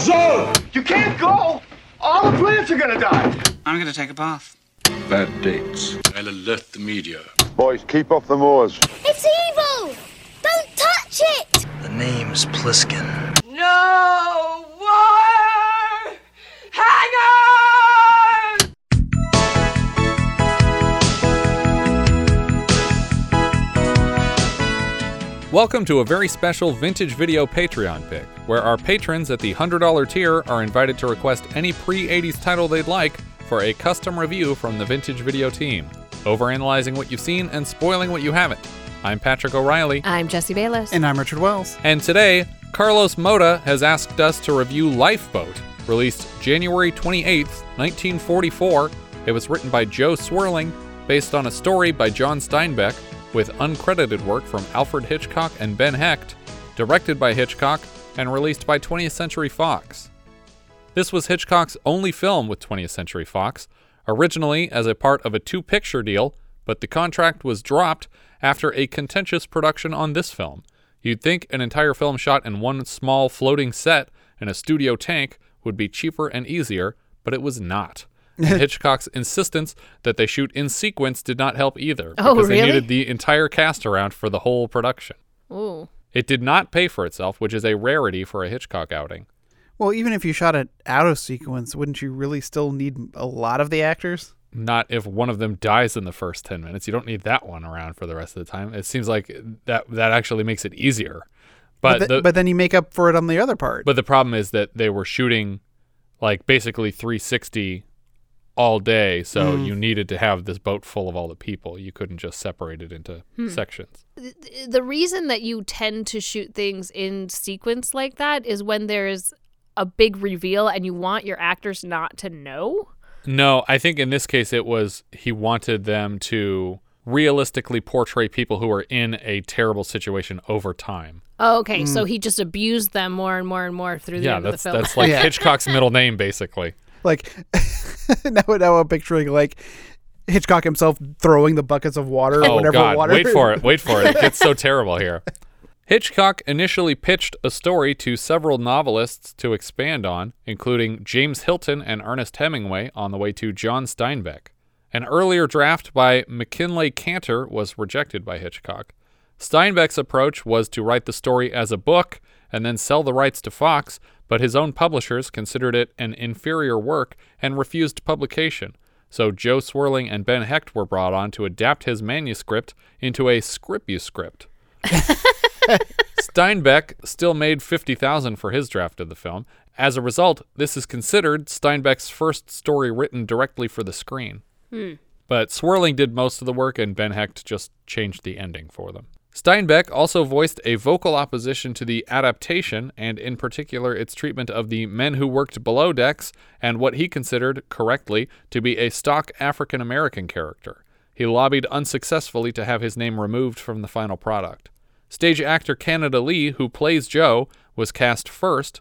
zone! You can't go! All the plants are gonna die! I'm gonna take a bath. Bad dates. I'll alert the media. Boys, keep off the moors. It's evil! Don't touch it! The name's Pliskin. No wire hanger! Welcome to a very special Vintage Video Patreon pick, where our patrons at the $100 tier are invited to request any pre 80s title they'd like for a custom review from the Vintage Video team, overanalyzing what you've seen and spoiling what you haven't. I'm Patrick O'Reilly, I'm Jesse Bayless. And I'm Richard Wells. and today, Carlos Moda has asked us to review Lifeboat, released January 28, 1944. It was written by Jo Swerling, based on a story by John Steinbeck, with uncredited work from Alfred Hitchcock and Ben Hecht, directed by Hitchcock, and released by 20th Century Fox. This was Hitchcock's only film with 20th Century Fox, originally as a part of a two picture deal, but the contract was dropped after a contentious production on this film. You'd think an entire film shot in one small floating set in a studio tank would be cheaper and easier, but it was not. And Hitchcock's insistence that they shoot in sequence did not help either Oh, because they needed the entire cast around for the whole production. Ooh. It did not pay for itself, which is a rarity for a Hitchcock outing. Well, even if you shot it out of sequence, wouldn't you really still need a lot of the actors? Not if one of them dies in the first 10 minutes. You don't need that one around for the rest of the time. It seems like that that actually makes it easier. But th- the, but then you make up for it on the other part. but the problem is that they were shooting like basically 360 all day, so Mm. you needed to have this boat full of all the people. You couldn't just separate it into Hmm. sections. The reason that you tend to shoot things in sequence like that is when there's a big reveal and you want your actors not to know. No, I think in this case it was he wanted them to realistically portray people who are in a terrible situation over time. Oh, okay, so he just abused them more and more and more through the yeah, end of that's the film. that's like Hitchcock's middle name basically. Like now, now I'm picturing like Hitchcock himself throwing the buckets of water or Oh whatever God! water. Wait for it! Wait for it! It gets so terrible here. Hitchcock initially pitched a story to several novelists to expand on, including James Hilton and Ernest Hemingway, on the way to John Steinbeck. An earlier draft by MacKinlay Kantor was rejected by Hitchcock. Steinbeck's approach was to write the story as a book and then sell the rights to Fox, but his own publishers considered it an inferior work and refused publication. So Jo Swerling and Ben Hecht were brought on to adapt his manuscript into a scripuscript. Steinbeck still made 50,000 for his draft of the film. As a result, this is considered Steinbeck's first story written directly for the screen. Hmm. But Swerling did most of the work and Ben Hecht just changed the ending for them. Steinbeck also voiced a vocal opposition to the adaptation, and in particular its treatment of the men who worked below decks and what he considered, correctly, to be a stock African American character. He lobbied unsuccessfully to have his name removed from the final product. Stage actor Canada Lee, who plays Joe, was cast first,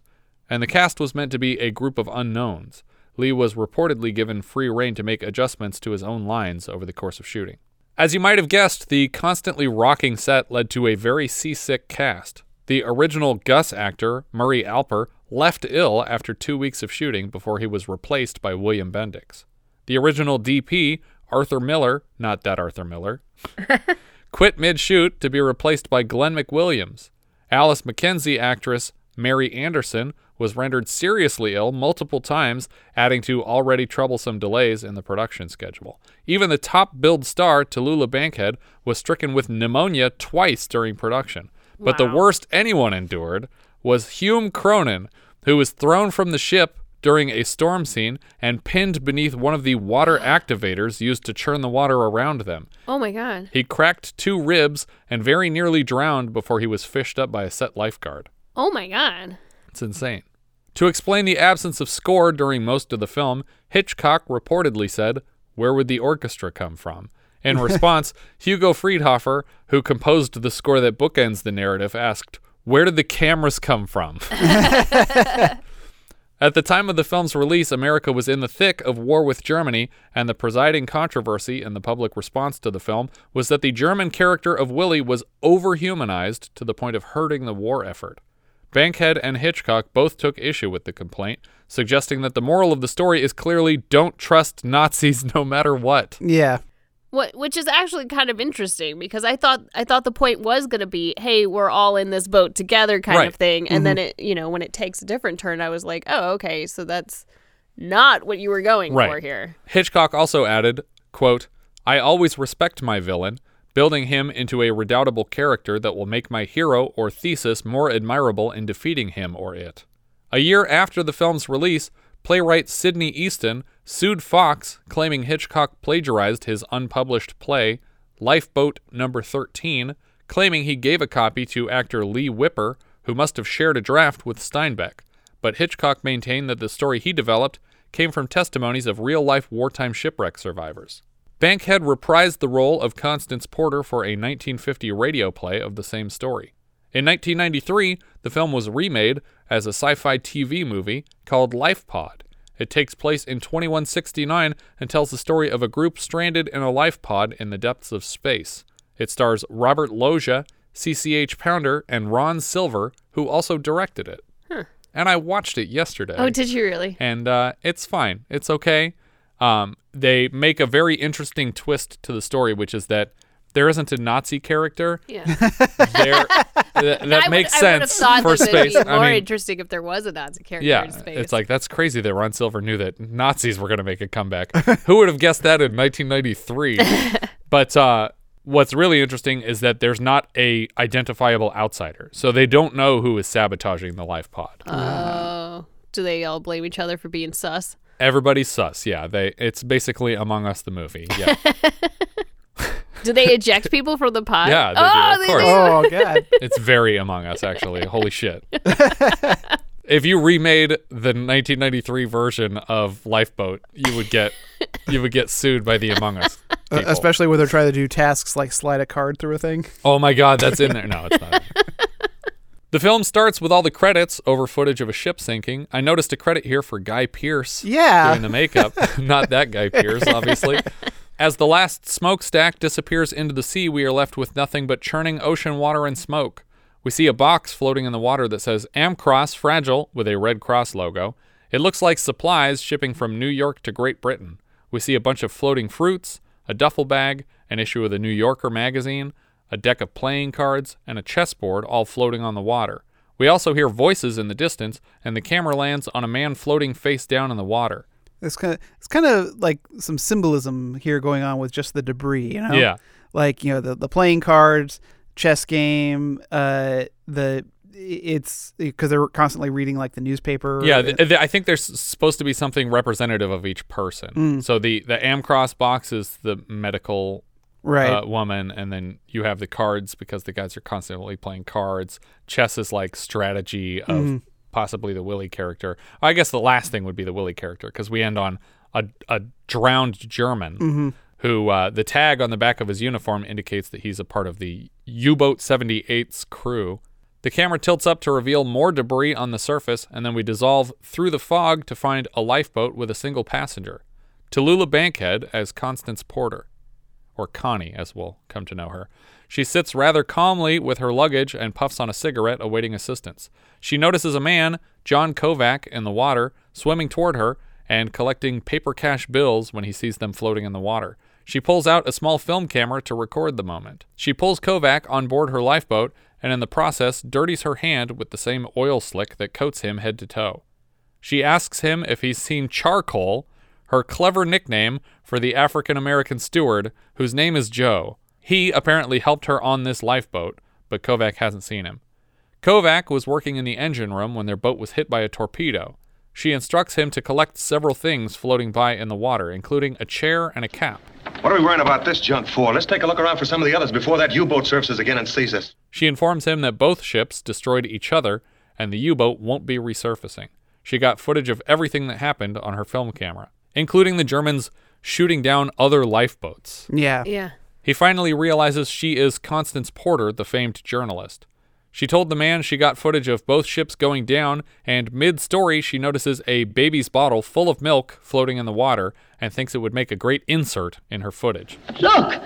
and the cast was meant to be a group of unknowns. Lee was reportedly given free rein to make adjustments to his own lines over the course of shooting. As you might have guessed, the constantly rocking set led to a very seasick cast. The original Gus actor, Murray Alper, left ill after two weeks of shooting before he was replaced by William Bendix. The original DP, Arthur Miller, not that Arthur Miller, quit mid shoot to be replaced by Glen MacWilliams. Alice McKenzie actress Mary Anderson was rendered seriously ill multiple times, adding to already troublesome delays in the production schedule. Even the top billed star, Tallulah Bankhead, was stricken with pneumonia twice during production. But the worst anyone endured was Hume Cronyn, who was thrown from the ship during a storm scene and pinned beneath one of the water activators used to churn the water around them. oh my god. He cracked two ribs and very nearly drowned before he was fished up by a set lifeguard. Oh my god. It's insane. To explain the absence of score during most of the film, Hitchcock reportedly said, Where would the orchestra come from? In response, Hugo Friedhofer, who composed the score that bookends the narrative, asked, Where did the cameras come from? At the time of the film's release, America was in the thick of war with Germany, and the presiding controversy in the public response to the film was that the German character of Willie was overhumanized to the point of hurting the war effort. Bankhead and Hitchcock both took issue with the complaint, suggesting that the moral of the story is clearly don't trust Nazis no matter what. Yeah. What, which is actually kind of interesting because I thought I thought the point was going to be, hey, we're all in this boat together, kind Right. of thing. And then mm-hmm. it, you know, when it takes a different turn, I was like, oh, okay, so that's not what you were going Right. for here. Hitchcock also added, quote, I always respect my villain, building him into a redoubtable character that will make my hero or thesis more admirable in defeating him or it. A year after the film's release, playwright Sidney Easton sued Fox, claiming Hitchcock plagiarized his unpublished play, Lifeboat Number 13, claiming he gave a copy to actor Leigh Whipper, who must have shared a draft with Steinbeck. But Hitchcock maintained that the story he developed came from testimonies of real life wartime shipwreck survivors. Bankhead reprised the role of Constance Porter for a 1950 radio play of the same story. In 1993, the film was remade as a sci fi TV movie called Life Pod. It takes place in 2169 and tells the story of a group stranded in a life pod in the depths of space. It stars Robert Loggia, CCH Pounder, and Ron Silver, who also directed it. And I watched it yesterday Oh, did you really? and uh, it's fine. It's okay. Um, they make a very interesting twist to the story, which is that there isn't a Nazi character. Yeah. There, th- that I makes would, I sense thought for that space. It'd be more I mean, interesting if there was a Nazi character yeah, in space. it's like that's crazy that Ron Silver knew that Nazis were going to make a comeback. Who would have guessed that in 1993? but uh, what's really interesting is that there's not a identifiable outsider, so they don't know who is sabotaging the life pod. oh, do they all blame each other for being sus? Everybody's sus. Yeah, they. It's basically Among Us the movie. Yeah. Do they eject people from the pod? Yeah, they do, oh, of they course. do. Oh god. It's very Among Us, actually. Holy shit. if you remade the 1993 version of Lifeboat, you would get you would get sued by the Among Us. Uh, people. Especially when they're trying to do tasks like slide a card through a thing. Oh my god, that's in there. No, it's not. The film starts with all the credits over footage of a ship sinking. I noticed a credit here for Guy Pearce Yeah. doing the makeup. not that Guy Pearce, obviously. As the last smokestack disappears into the sea, we are left with nothing but churning ocean water and smoke. We see a box floating in the water that says Amcross Fragile with a Red Cross logo. It looks like supplies shipping from New York to Great Britain. We see a bunch of floating fruits, a duffel bag, an issue of the New Yorker magazine, a deck of playing cards, and a chessboard all floating on the water. We also hear voices in the distance, and the camera lands on a man floating face down in the water. It's kind of it's kind of like some symbolism here going on with just the debris, you know? Yeah. Like, you know, the the playing cards, chess game, uh the it's because they're constantly reading like the newspaper. Yeah, th- th- I think there's supposed to be something representative of each person. So the the Amcross box is the medical right. uh, woman, and then you have the cards because the guys are constantly playing cards. Chess is like strategy of possibly the Willy character. I guess the last thing would be the Willy character because we end on a, a drowned German who uh, the tag on the back of his uniform indicates that he's a part of the U-boat 78's crew. The camera tilts up to reveal more debris on the surface, and then we dissolve through the fog to find a lifeboat with a single passenger. Tallulah Bankhead as Constance Porter or Connie, as we'll come to know her. She sits rather calmly with her luggage and puffs on a cigarette, awaiting assistance. She notices a man, John Kovac, in the water, swimming toward her and collecting paper cash bills when he sees them floating in the water. She pulls out a small film camera to record the moment. She pulls Kovac on board her lifeboat and, in the process, dirties her hand with the same oil slick that coats him head to toe. She asks him if he's seen Charcoal, her clever nickname for the African American steward, whose name is Joe. He apparently helped her on this lifeboat, but Kovac hasn't seen him. Kovac was working in the engine room when their boat was hit by a torpedo. She instructs him to collect several things floating by in the water, including a chair and a cap. What are we worrying about this junk for? Let's take a look around for some of the others before that U-boat surfaces again and sees us. She informs him that both ships destroyed each other and the U boat won't be resurfacing. She got footage of everything that happened on her film camera, including the Germans shooting down other lifeboats. yeah. Yeah. He finally realizes she is Constance Porter, the famed journalist. She told the man she got footage of both ships going down, and mid story, she notices a baby's bottle full of milk floating in the water and thinks it would make a great insert in her footage. Look!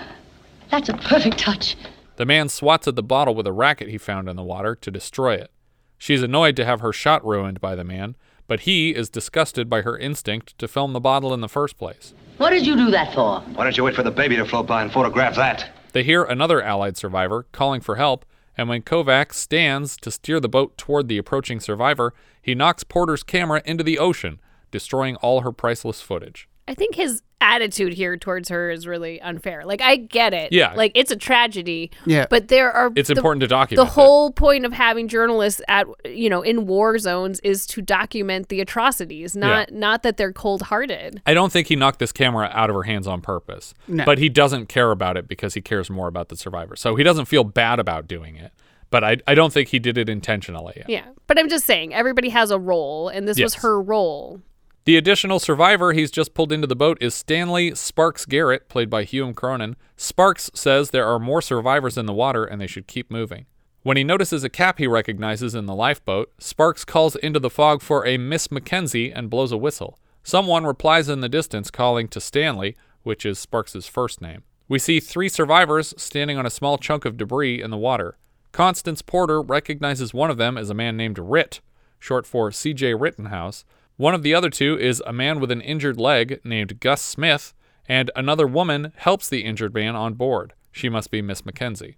That's a perfect touch. The man swats at the bottle with a racket he found in the water to destroy it. She's annoyed to have her shot ruined by the man, but he is disgusted by her instinct to film the bottle in the first place. What did you do that for? Why don't you wait for the baby to float by and photograph that? They hear another Allied survivor calling for help, and when Kovac stands to steer the boat toward the approaching survivor, he knocks Porter's camera into the ocean, destroying all her priceless footage. I think his attitude here towards her is really unfair. Like I get it. Yeah. Like it's a tragedy. Yeah. But there are It's the- important to The document. it. whole point of having journalists at you know in war zones is to document the atrocities, not not that they're cold hearted. I don't think he knocked this camera out of her hands on purpose. No. But he doesn't care about it because he cares more about the survivor. So he doesn't feel bad about doing it. But I, I don't think he did it intentionally. Yeah. But I'm just saying everybody has a role and this was her role. The additional survivor he's just pulled into the boat is Stanley Sparks Garrett, played by Hume Cronyn. Sparks says there are more survivors in the water and they should keep moving. When he notices a cap he recognizes in the lifeboat, Sparks calls into the fog for a Miss Mackenzie and blows a whistle. Someone replies in the distance calling to Stanley, which is Sparks' first name. We see three survivors standing on a small chunk of debris in the water. Constance Porter recognizes one of them as a man named Ritt, short for C.J. Rittenhouse. One of the other two is a man with an injured leg named Gus Smith, and another woman helps the injured man on board. She must be Miss Mackenzie.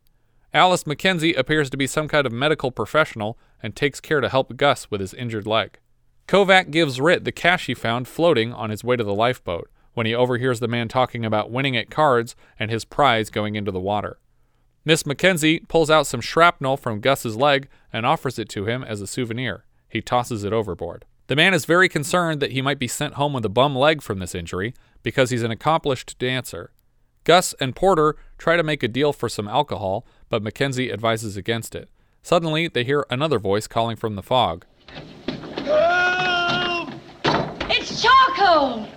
Alice Mackenzie appears to be some kind of medical professional and takes care to help Gus with his injured leg. Kovac gives Ritt the cash he found floating on his way to the lifeboat when he overhears the man talking about winning at cards and his prize going into the water. Miss Mackenzie pulls out some shrapnel from Gus's leg and offers it to him as a souvenir. He tosses it overboard. The man is very concerned that he might be sent home with a bum leg from this injury because he's an accomplished dancer. Gus and Porter try to make a deal for some alcohol, but Mackenzie advises against it. Suddenly, they hear another voice calling from the fog. Help! It's charcoal!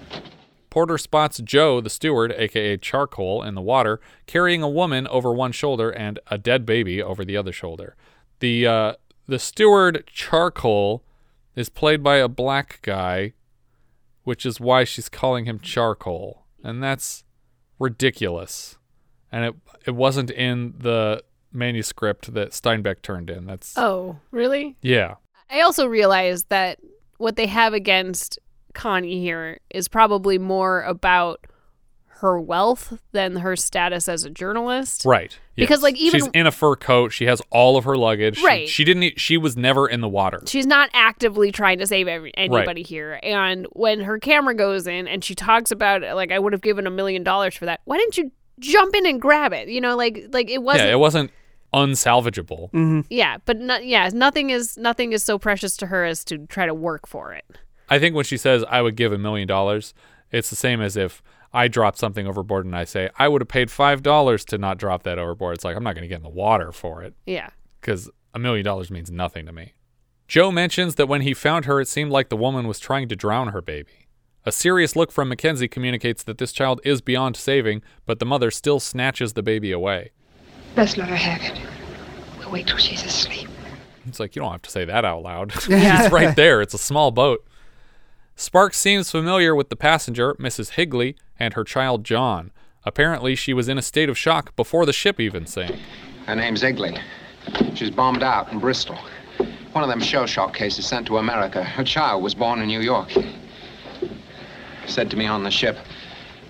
Porter spots Joe, the steward, aka Charcoal, in the water, carrying a woman over one shoulder and a dead baby over the other shoulder. The uh, the steward Charcoal is played by a black guy, which is why she's calling him Charcoal, and that's ridiculous. And it it wasn't in the manuscript that Steinbeck turned in. That's Oh, really? yeah. I also realized that what they have against Connie here is probably more about her wealth than her status as a journalist. Right. Because, yes. like, even- she's in a fur coat. She has all of her luggage. She- Right. She, didn't. e- She was never in the water. She's not actively trying to save every, anybody here. And when her camera goes in and she talks about it, like I would have given a million dollars for that. Why didn't you jump in and grab it? You know, like like it wasn't yeah, it wasn't unsalvageable. Mm-hmm. Yeah, but no, yeah, nothing is nothing is so precious to her as to try to work for it. I think when she says I would give a million dollars, it's the same as if I drop something overboard and I say I would have paid five dollars to not drop that overboard. It's like I'm not going to get in the water for it Yeah. because a million dollars means nothing to me. Joe mentions that when he found her, it seemed like the woman was trying to drown her baby. A serious look from Mackenzie communicates that this child is beyond saving, but the mother still snatches the baby away. Best let her have it. We'll wait till she's asleep. It's like you don't have to say that out loud. it's right there. It's a small boat. Sparks seems familiar with the passenger, Mrs. Higley, and her child John. Apparently, she was in a state of shock before the ship even sank. Her name's Igley. She's bombed out in Bristol. One of them shell shock cases sent to America. Her child was born in New York. Said to me on the ship,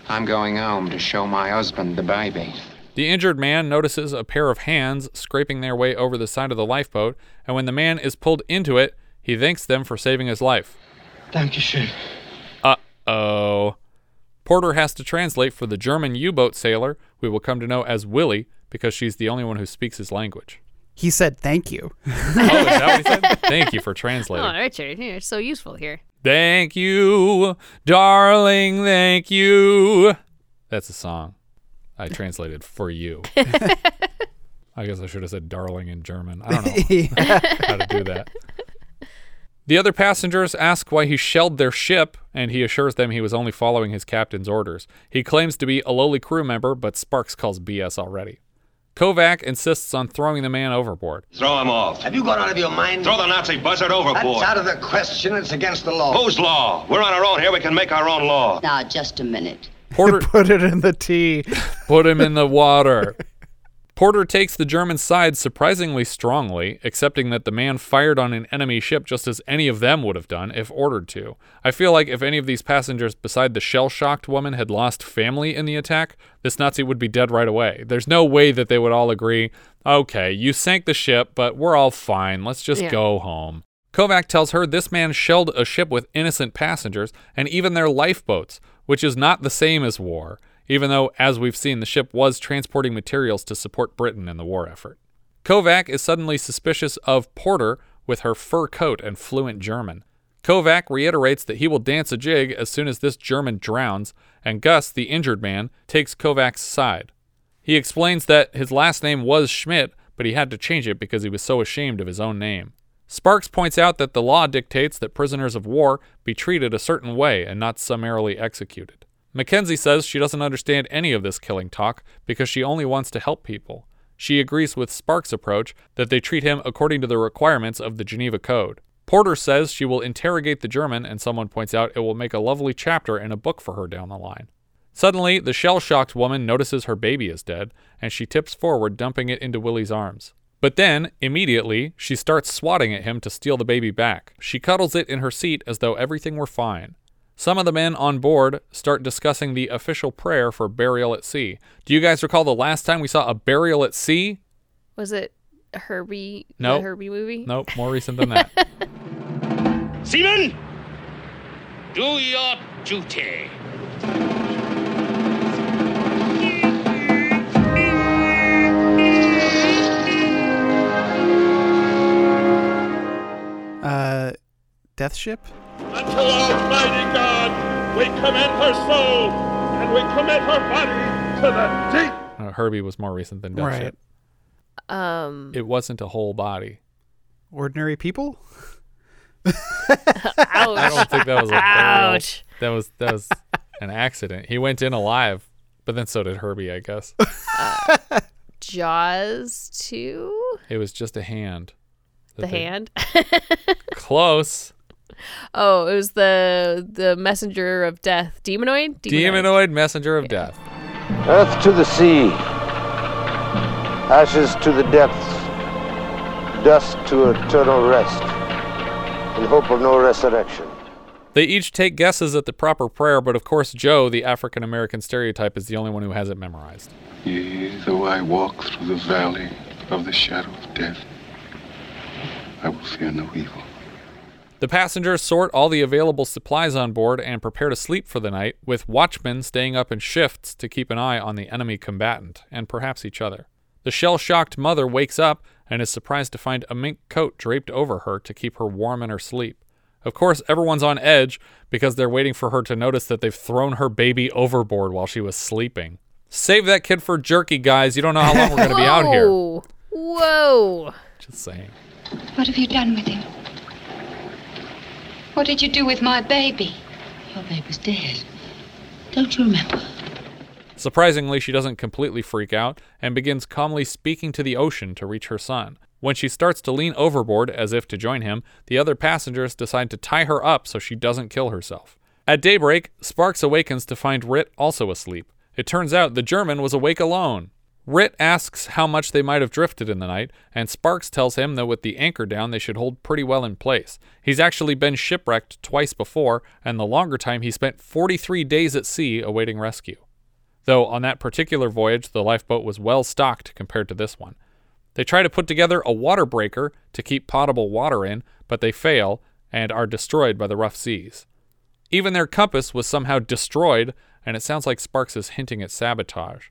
I'm going home to show my husband the baby. The injured man notices a pair of hands scraping their way over the side of the lifeboat, and when the man is pulled into it, he thanks them for saving his life. Thank you, Shane. Uh oh. Porter has to translate for the German U boat sailor we will come to know as Willie because she's the only one who speaks his language. He said thank you. Oh, is that what he said? Thank you for oh, translating. Oh, Richard, you're so useful here. Thank you, darling, thank you. That's a song. I translated for you. I guess I should have said darling in German. I don't know how to do that. The other passengers ask why he shelled their ship, and he assures them he was only following his captain's orders. He claims to be a lowly crew member, but Sparks calls BS already. Kovac insists on throwing the man overboard. Throw him off. Have you gone out of your mind? Throw the Nazi buzzard overboard. That's out of the question. It's against the law. Whose law? We're on our own here. We can make our own law. Now, just a minute. Porter Put it in the tea. put him in the water. Porter takes the German side surprisingly strongly, accepting that the man fired on an enemy ship just as any of them would have done if ordered to. I feel like if any of these passengers beside the shell shocked woman had lost family in the attack, this Nazi would be dead right away. There's no way that they would all agree, okay, you sank the ship, but we're all fine. Let's just Yeah. go home. Kovac tells her this man shelled a ship with innocent passengers and even their lifeboats, which is not the same as war, even though, as we've seen, the ship was transporting materials to support Britain in the war effort. Kovac is suddenly suspicious of Porter with her fur coat and fluent German. Kovac reiterates that he will dance a jig as soon as this German drowns, and Gus, the injured man, takes Kovac's side. He explains that his last name was Schmidt, but he had to change it because he was so ashamed of his own name. Sparks points out that the law dictates that prisoners of war be treated a certain way and not summarily executed. Mackenzie says she doesn't understand any of this killing talk because she only wants to help people. She agrees with Sparks' approach that they treat him according to the requirements of the Geneva Code. Porter says she will interrogate the German, and someone points out it will make a lovely chapter in a book for her down the line. Suddenly, the shell shocked woman notices her baby is dead, and she tips forward, dumping it into Willie's arms. But then, immediately, she starts swatting at him to steal the baby back. She cuddles it in her seat as though everything were fine. Some of the men on board start discussing the official prayer for burial at sea. Do you guys recall the last time we saw a burial at sea? Was it Herbie? Nope. Herbie movie? Nope, more recent than that. Seaman, do your duty. Uh, Death Ship? Unto Almighty God, we commit her soul and we commit her body to the deep. Uh, Herbie was more recent than Death Right. Ship. Um, It wasn't a whole body. Ordinary People? ouch. I don't think that was a burial. Ouch. That was that was an accident. He went in alive, but then so did Herbie, I guess. Jaws 2? It was just a hand. that The they- hand? Close. Oh, it was the the messenger of death. Demonoid? Demonoid messenger of death. Earth to the sea, ashes to the depths, dust to eternal rest, in hope of no resurrection. They each take guesses at the proper prayer, but of course Joe, the African American stereotype, is the only one who has it memorized. Yea, though I walk through the valley of the shadow of death, I will fear no evil. The passengers sort all the available supplies on board and prepare to sleep for the night, with watchmen staying up in shifts to keep an eye on the enemy combatant, and perhaps each other. The shell shocked mother wakes up and is surprised to find a mink coat draped over her to keep her warm in her sleep. Of course, everyone's on edge because they're waiting for her to notice that they've thrown her baby overboard while she was sleeping. Save that kid for jerky, guys. You don't know how long we're going to be out here. Whoa. Whoa. Just saying. What have you done with him? What did you do with my baby? Your baby's dead. Don't you remember? Surprisingly, she doesn't completely freak out and begins calmly speaking to the ocean to reach her son. When she starts to lean overboard as if to join him, the other passengers decide to tie her up so she doesn't kill herself. At daybreak, Sparks awakens to find Rit also asleep. It turns out the German was awake alone. Rit asks how much they might have drifted in the night, and Sparks tells him that with the anchor down, they should hold pretty well in place. He's actually been shipwrecked twice before, and the longer time he spent 43 days at sea awaiting rescue. Though on that particular voyage, the lifeboat was well stocked compared to this one. They try to put together a water breaker to keep potable water in, but they fail and are destroyed by the rough seas. Even their compass was somehow destroyed, and it sounds like Sparks is hinting at sabotage.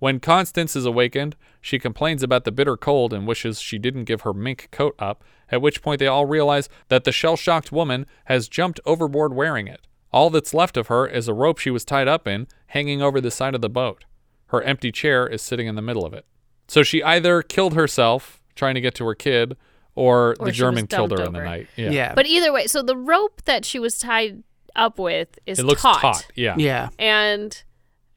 When Constance is awakened, she complains about the bitter cold and wishes she didn't give her mink coat up, at which point they all realize that the shell shocked woman has jumped overboard wearing it. All that's left of her is a rope she was tied up in, hanging over the side of the boat. Her empty chair is sitting in the middle of it. So she either killed herself trying to get to her kid, or, Or the German killed her dumped in the over. night. Yeah. But either way, so the rope that she was tied up with is It looks taut. taut, yeah. Yeah. And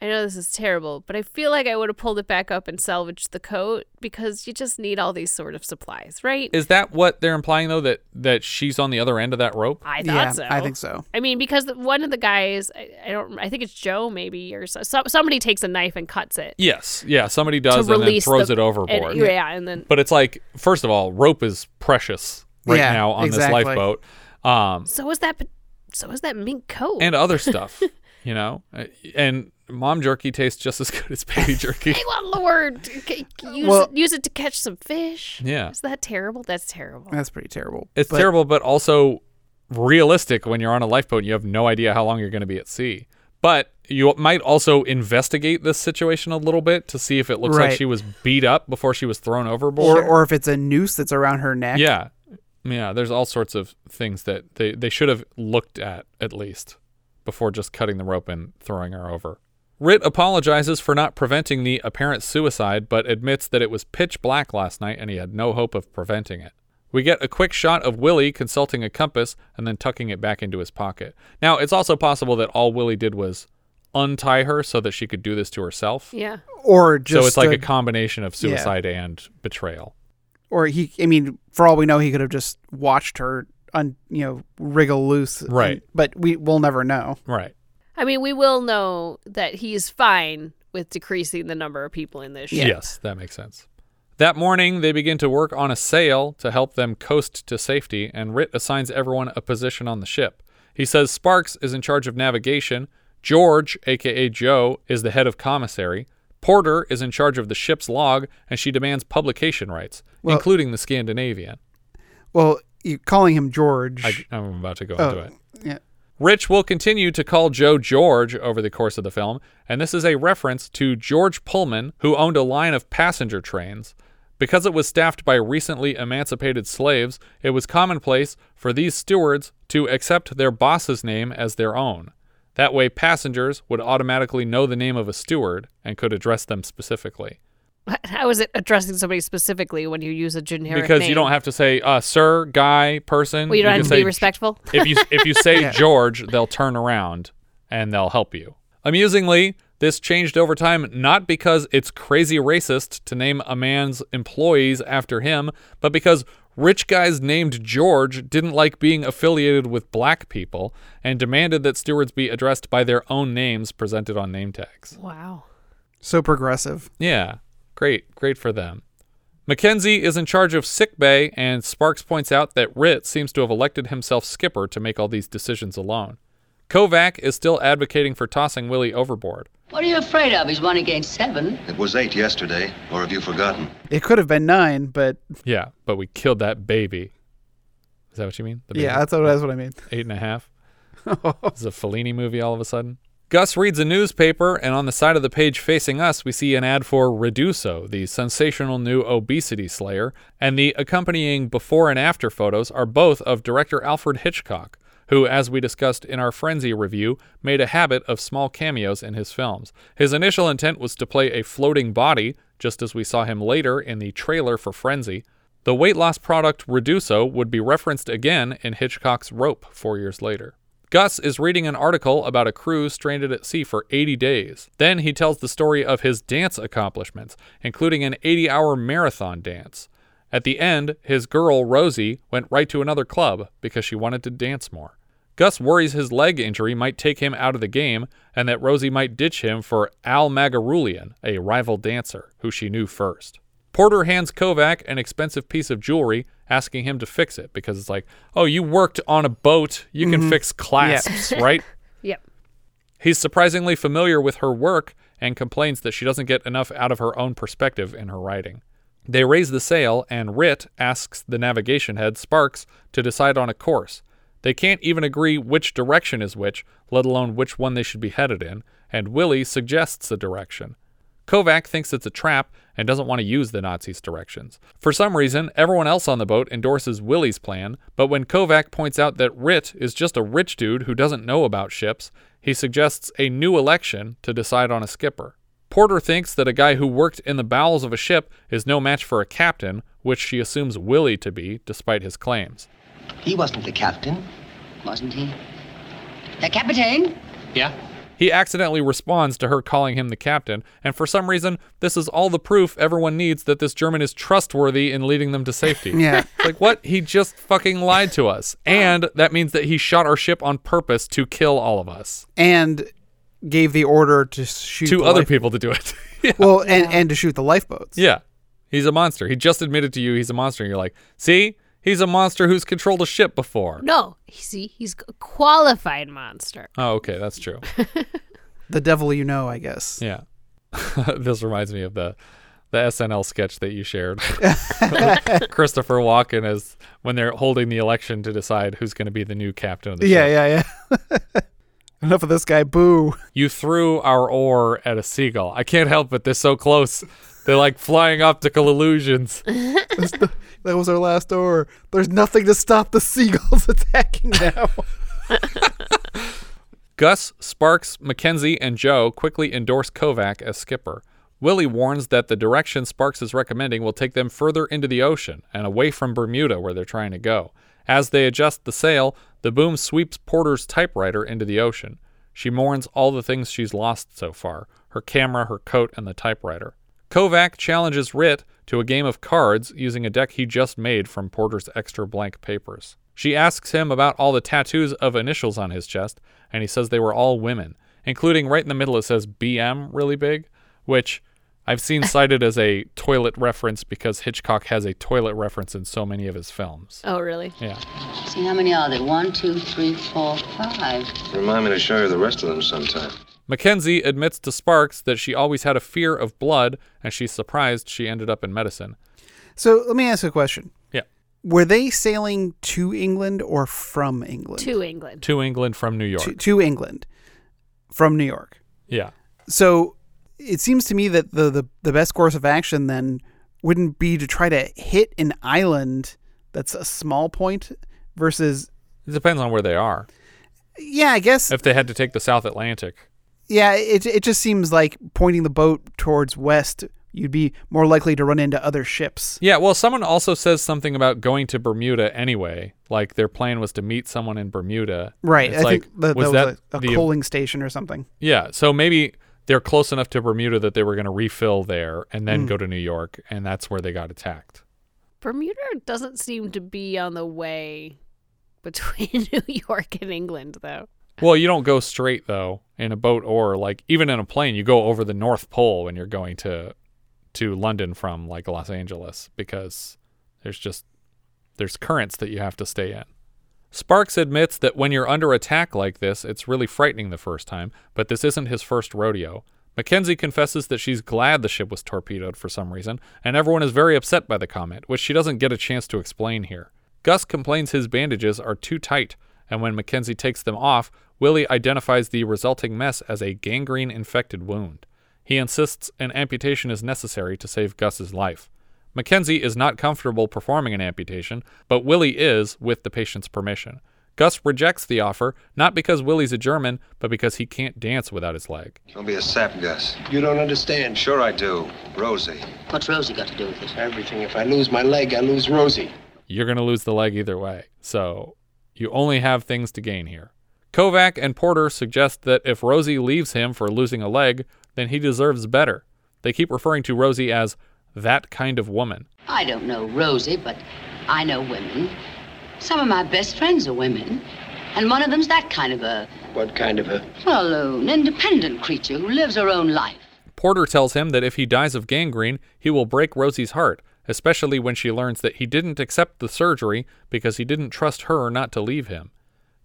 I know this is terrible, but I feel like I would have pulled it back up and salvaged the coat because you just need all these sort of supplies, right? Is that what they're implying though that that she's on the other end of that rope? I thought Yeah, so. I think so. I mean, because one of the guys, I, I don't, I think it's Joe maybe, or so, so, somebody takes a knife and cuts it. Yes. Yeah, somebody does and then throws the- it overboard. and- yeah, and then But it's like first of all, rope is precious right Yeah, now on exactly. this lifeboat. Um so is that, so is that mink coat and other stuff, you know? Uh, And mom jerky tastes just as good as baby jerky. Hey, well, Lord, c- use Well- it, use it to catch some fish. Yeah. is that terrible? That's terrible. That's pretty terrible. It's But- terrible, but also realistic when you're on a lifeboat and you have no idea how long you're going to be at sea. But you might also investigate this situation a little bit to see if it looks like she was beat up before she was thrown overboard. Or, or if it's a noose that's around her neck. yeah. Yeah, there's all sorts of things that they, they should have looked at at least before just cutting the rope and throwing her over. Rit apologizes for not preventing the apparent suicide, but admits that it was pitch black last night and he had no hope of preventing it. We get a quick shot of Willie consulting a compass and then tucking it back into his pocket. Now, it's also possible that all Willie did was untie her so that she could do this to herself. Yeah. Or just so it's like a- a combination of Yeah. suicide and betrayal. Or he, I mean, for all we know, he could have just watched her, un, you know, wriggle loose. and- Right. but we will never know. Right. I mean, we will know that he's fine with decreasing the number of people in this ship. Yes, that makes sense. That morning, they begin to work on a sail to help them coast to safety, and Rit assigns everyone a position on the ship. He says Sparks is in charge of navigation, George, aka Joe, is the head of commissary, Porter is in charge of the ship's log, and she demands publication rights, Well- including the Scandinavian. Well, you calling him George. I, I'm about to go Oh, into it. yeah. Rich will continue to call Joe George over the course of the film, and this is a reference to George Pullman, who owned a line of passenger trains. Because it was staffed by recently emancipated slaves, it was commonplace for these stewards to accept their boss's name as their own. That way, passengers would automatically know the name of a steward and could address them specifically. How is it addressing somebody specifically when you use a generic name? because name? you don't have to say uh, sir, guy, person. Well, you don't can have to be say- respectful? If you if you say Yeah. George, they'll turn around and they'll help you. Amusingly, this changed over time not because it's crazy racist to name a man's employees after him, but because rich guys named George didn't like being affiliated with black people and demanded that stewards be addressed by their own names presented on name tags. Wow. So progressive. Yeah, great, great for them. Mackenzie is in charge of sick bay, and Sparks points out that Rit seems to have elected himself skipper to make all these decisions alone. Kovac is still advocating for tossing Willie overboard. What are you afraid of? He's one against seven. It was eight yesterday, or have you forgotten? It could have been nine, but Yeah, but we killed that baby. Is that what you mean? The Yeah, that's what- that's what I mean. Eight and a half. this is a Fellini movie all of a sudden. Gus reads a newspaper, and on the side of the page facing us, we see an ad for Reduso, the sensational new obesity slayer, and the accompanying before and after photos are both of director Alfred Hitchcock, who, as we discussed in our Frenzy review, made a habit of small cameos in his films. His initial intent was to play a floating body, just as we saw him later in the trailer for Frenzy. The weight loss product Reduso would be referenced again in Hitchcock's Rope four years later. Gus is reading an article about a crew stranded at sea for 80 days. Then he tells the story of his dance accomplishments, including an 80 hour marathon dance. At the end, his girl, Rosie, went right to another club because she wanted to dance more. Gus worries his leg injury might take him out of the game and that Rosie might ditch him for Al Magarulian, a rival dancer who she knew first. Porter hands Kovac an expensive piece of jewelry, asking him to fix it because it's like, oh, you worked on a boat. You can Mhm. fix clasps, Yeah. right? Yep. He's surprisingly familiar with her work and complains that she doesn't get enough out of her own perspective in her writing. They raise the sail, and Rit asks the navigation head, Sparks, to decide on a course. They can't even agree which direction is which, let alone which one they should be headed in, and Willie suggests a direction. Kovac thinks it's a trap and doesn't want to use the Nazis' directions. For some reason, everyone else on the boat endorses Willie's plan, but when Kovac points out that Rit is just a rich dude who doesn't know about ships, he suggests a new election to decide on a skipper. Porter thinks that a guy who worked in the bowels of a ship is no match for a captain, which she assumes Willie to be, despite his claims. He wasn't the captain. Wasn't he? The captain? Yeah? He accidentally responds to her calling him the captain, and for some reason, this is all the proof everyone needs that this German is trustworthy in leading them to safety. Yeah. like what? He just fucking lied to us. And that means that he shot our ship on purpose to kill all of us. And gave the order to shoot to other life- people to do it. Well, and and to shoot the lifeboats. Yeah. He's a monster. He just admitted to you he's a monster. And you're like, see? He's a monster who's controlled a ship before. No, see, he's a qualified monster. Oh, okay. That's true. The devil you know, I guess. Yeah. this reminds me of the the SNL sketch that you shared. Christopher Walken is when they're holding the election to decide who's going to be the new captain of the Yeah, ship. yeah, yeah. yeah. Enough of this guy. Boo. You threw our oar at a seagull. I can't help it. They're so close. They're like flying optical illusions. that was our last oar. There's nothing to stop the seagulls attacking now. Gus, Sparks, Mackenzie, and Joe quickly endorse Kovac as skipper. Willie warns that the direction Sparks is recommending will take them further into the ocean and away from Bermuda where they're trying to go. As they adjust the sail, the boom sweeps Porter's typewriter into the ocean. She mourns all the things she's lost so far her camera, her coat, and the typewriter. Kovac challenges Rit to a game of cards using a deck he just made from Porter's extra blank papers. She asks him about all the tattoos of initials on his chest, and he says they were all women, including right in the middle it says BM really big, which I've seen cited as a toilet reference because Hitchcock has a toilet reference in so many of his films. Oh, really? Yeah. See, how many are there? One, two, three, four, five. Remind me to show you the rest of them sometime. Mackenzie admits to Sparks that she always had a fear of blood, and she's surprised she ended up in medicine. So let me ask a question. Yeah. Were they sailing to England or from England? To England. To England from New York. To, to England from New York. Yeah. So it seems to me that the, the, the best course of action then wouldn't be to try to hit an island that's a small point versus. It depends on where they are. Yeah, I guess. If they had to take the South Atlantic. Yeah, it, it just seems like pointing the boat towards west, you'd be more likely to run into other ships. Yeah, well, someone also says something about going to Bermuda anyway. Like their plan was to meet someone in Bermuda. Right. It's I like, think that, was that was that a, a the- coaling station or something. Yeah, so maybe they're close enough to Bermuda that they were going to refill there and then Mm. go to New York, and that's where they got attacked. Bermuda doesn't seem to be on the way between New York and England, though. Well, you don't go straight though in a boat or like even in a plane. You go over the North Pole when you're going to to London from like Los Angeles because there's just there's currents that you have to stay in. Sparks admits that when you're under attack like this, it's really frightening the first time, but this isn't his first rodeo. Mackenzie confesses that she's glad the ship was torpedoed for some reason, and everyone is very upset by the comment, which she doesn't get a chance to explain here. Gus complains his bandages are too tight, and when Mackenzie takes them off, Willie identifies the resulting mess as a gangrene infected wound. He insists an amputation is necessary to save Gus's life. Mackenzie is not comfortable performing an amputation, but Willie is with the patient's permission. Gus rejects the offer, not because Willie's a German, but because he can't dance without his leg. Don't be a sap, Gus. You don't understand. Sure I do. Rosie. What's Rosie got to do with it? Everything. If I lose my leg, I lose Rosie. You're going to lose the leg either way. So you only have things to gain here. Kovac and Porter suggest that if Rosie leaves him for losing a leg, then he deserves better. They keep referring to Rosie as that kind of woman. I don't know Rosie, but I know women. Some of my best friends are women. And one of them's that kind of a, What kind of a. well, an independent creature who lives her own life. Porter tells him that if he dies of gangrene, he will break Rosie's heart, especially when she learns that he didn't accept the surgery because he didn't trust her not to leave him.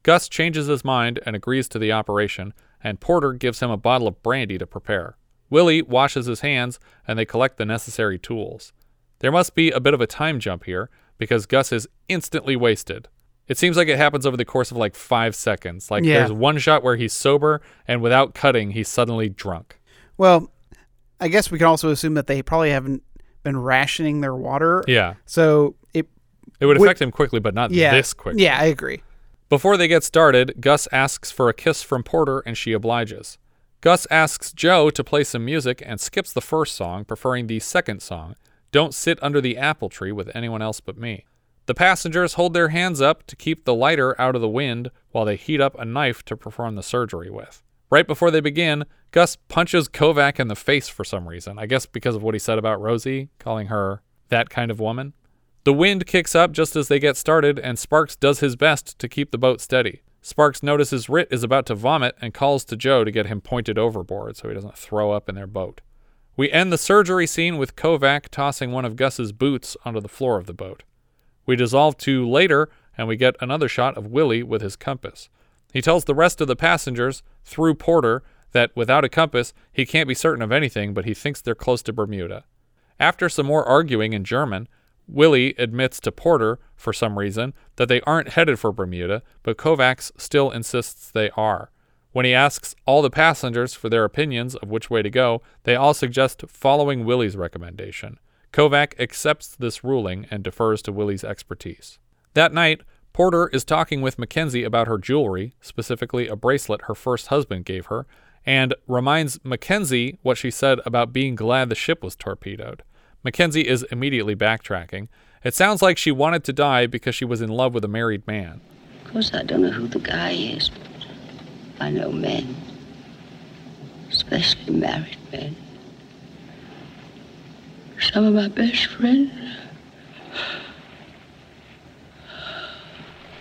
Gus changes his mind and agrees to the operation, and Porter gives him a bottle of brandy to prepare. Willie washes his hands, and they collect the necessary tools. There must be a bit of a time jump here, because Gus is instantly wasted. It seems like it happens over the course of like five seconds. Like Yeah. there's one shot where he's sober, and without cutting, he's suddenly drunk. Well, I guess we can also assume that they probably haven't been rationing their water. Yeah. So it It would Would- affect him quickly, but not yeah this quickly. Yeah, I agree. Before they get started, Gus asks for a kiss from Porter and she obliges. Gus asks Joe to play some music and skips the first song, preferring the second song, Don't Sit Under the Apple Tree with Anyone Else But Me. The passengers hold their hands up to keep the lighter out of the wind while they heat up a knife to perform the surgery with. Right before they begin, Gus punches Kovac in the face for some reason. I guess because of what he said about Rosie, calling her that kind of woman. The wind kicks up just as they get started, and Sparks does his best to keep the boat steady. Sparks notices Rit is about to vomit and calls to Joe to get him pointed overboard so he doesn't throw up in their boat. We end the surgery scene with Kovac tossing one of Gus's boots onto the floor of the boat. We dissolve to later, and we get another shot of Willie with his compass. He tells the rest of the passengers, through Porter, that without a compass, he can't be certain of anything, but he thinks they're close to Bermuda. After some more arguing in German, Willie admits to Porter, for some reason, that they aren't headed for Bermuda, but Kovacs still insists they are. When he asks all the passengers for their opinions of which way to go, they all suggest following Willie's recommendation. Kovac accepts this ruling and defers to Willie's expertise. That night, Porter is talking with Mackenzie about her jewelry, specifically a bracelet her first husband gave her, and reminds Mackenzie what she said about being glad the ship was torpedoed. Mackenzie is immediately backtracking. It sounds like she wanted to die because she was in love with a married man. Of course, I don't know who the guy is, but I know men, especially married men. Some of my best friends.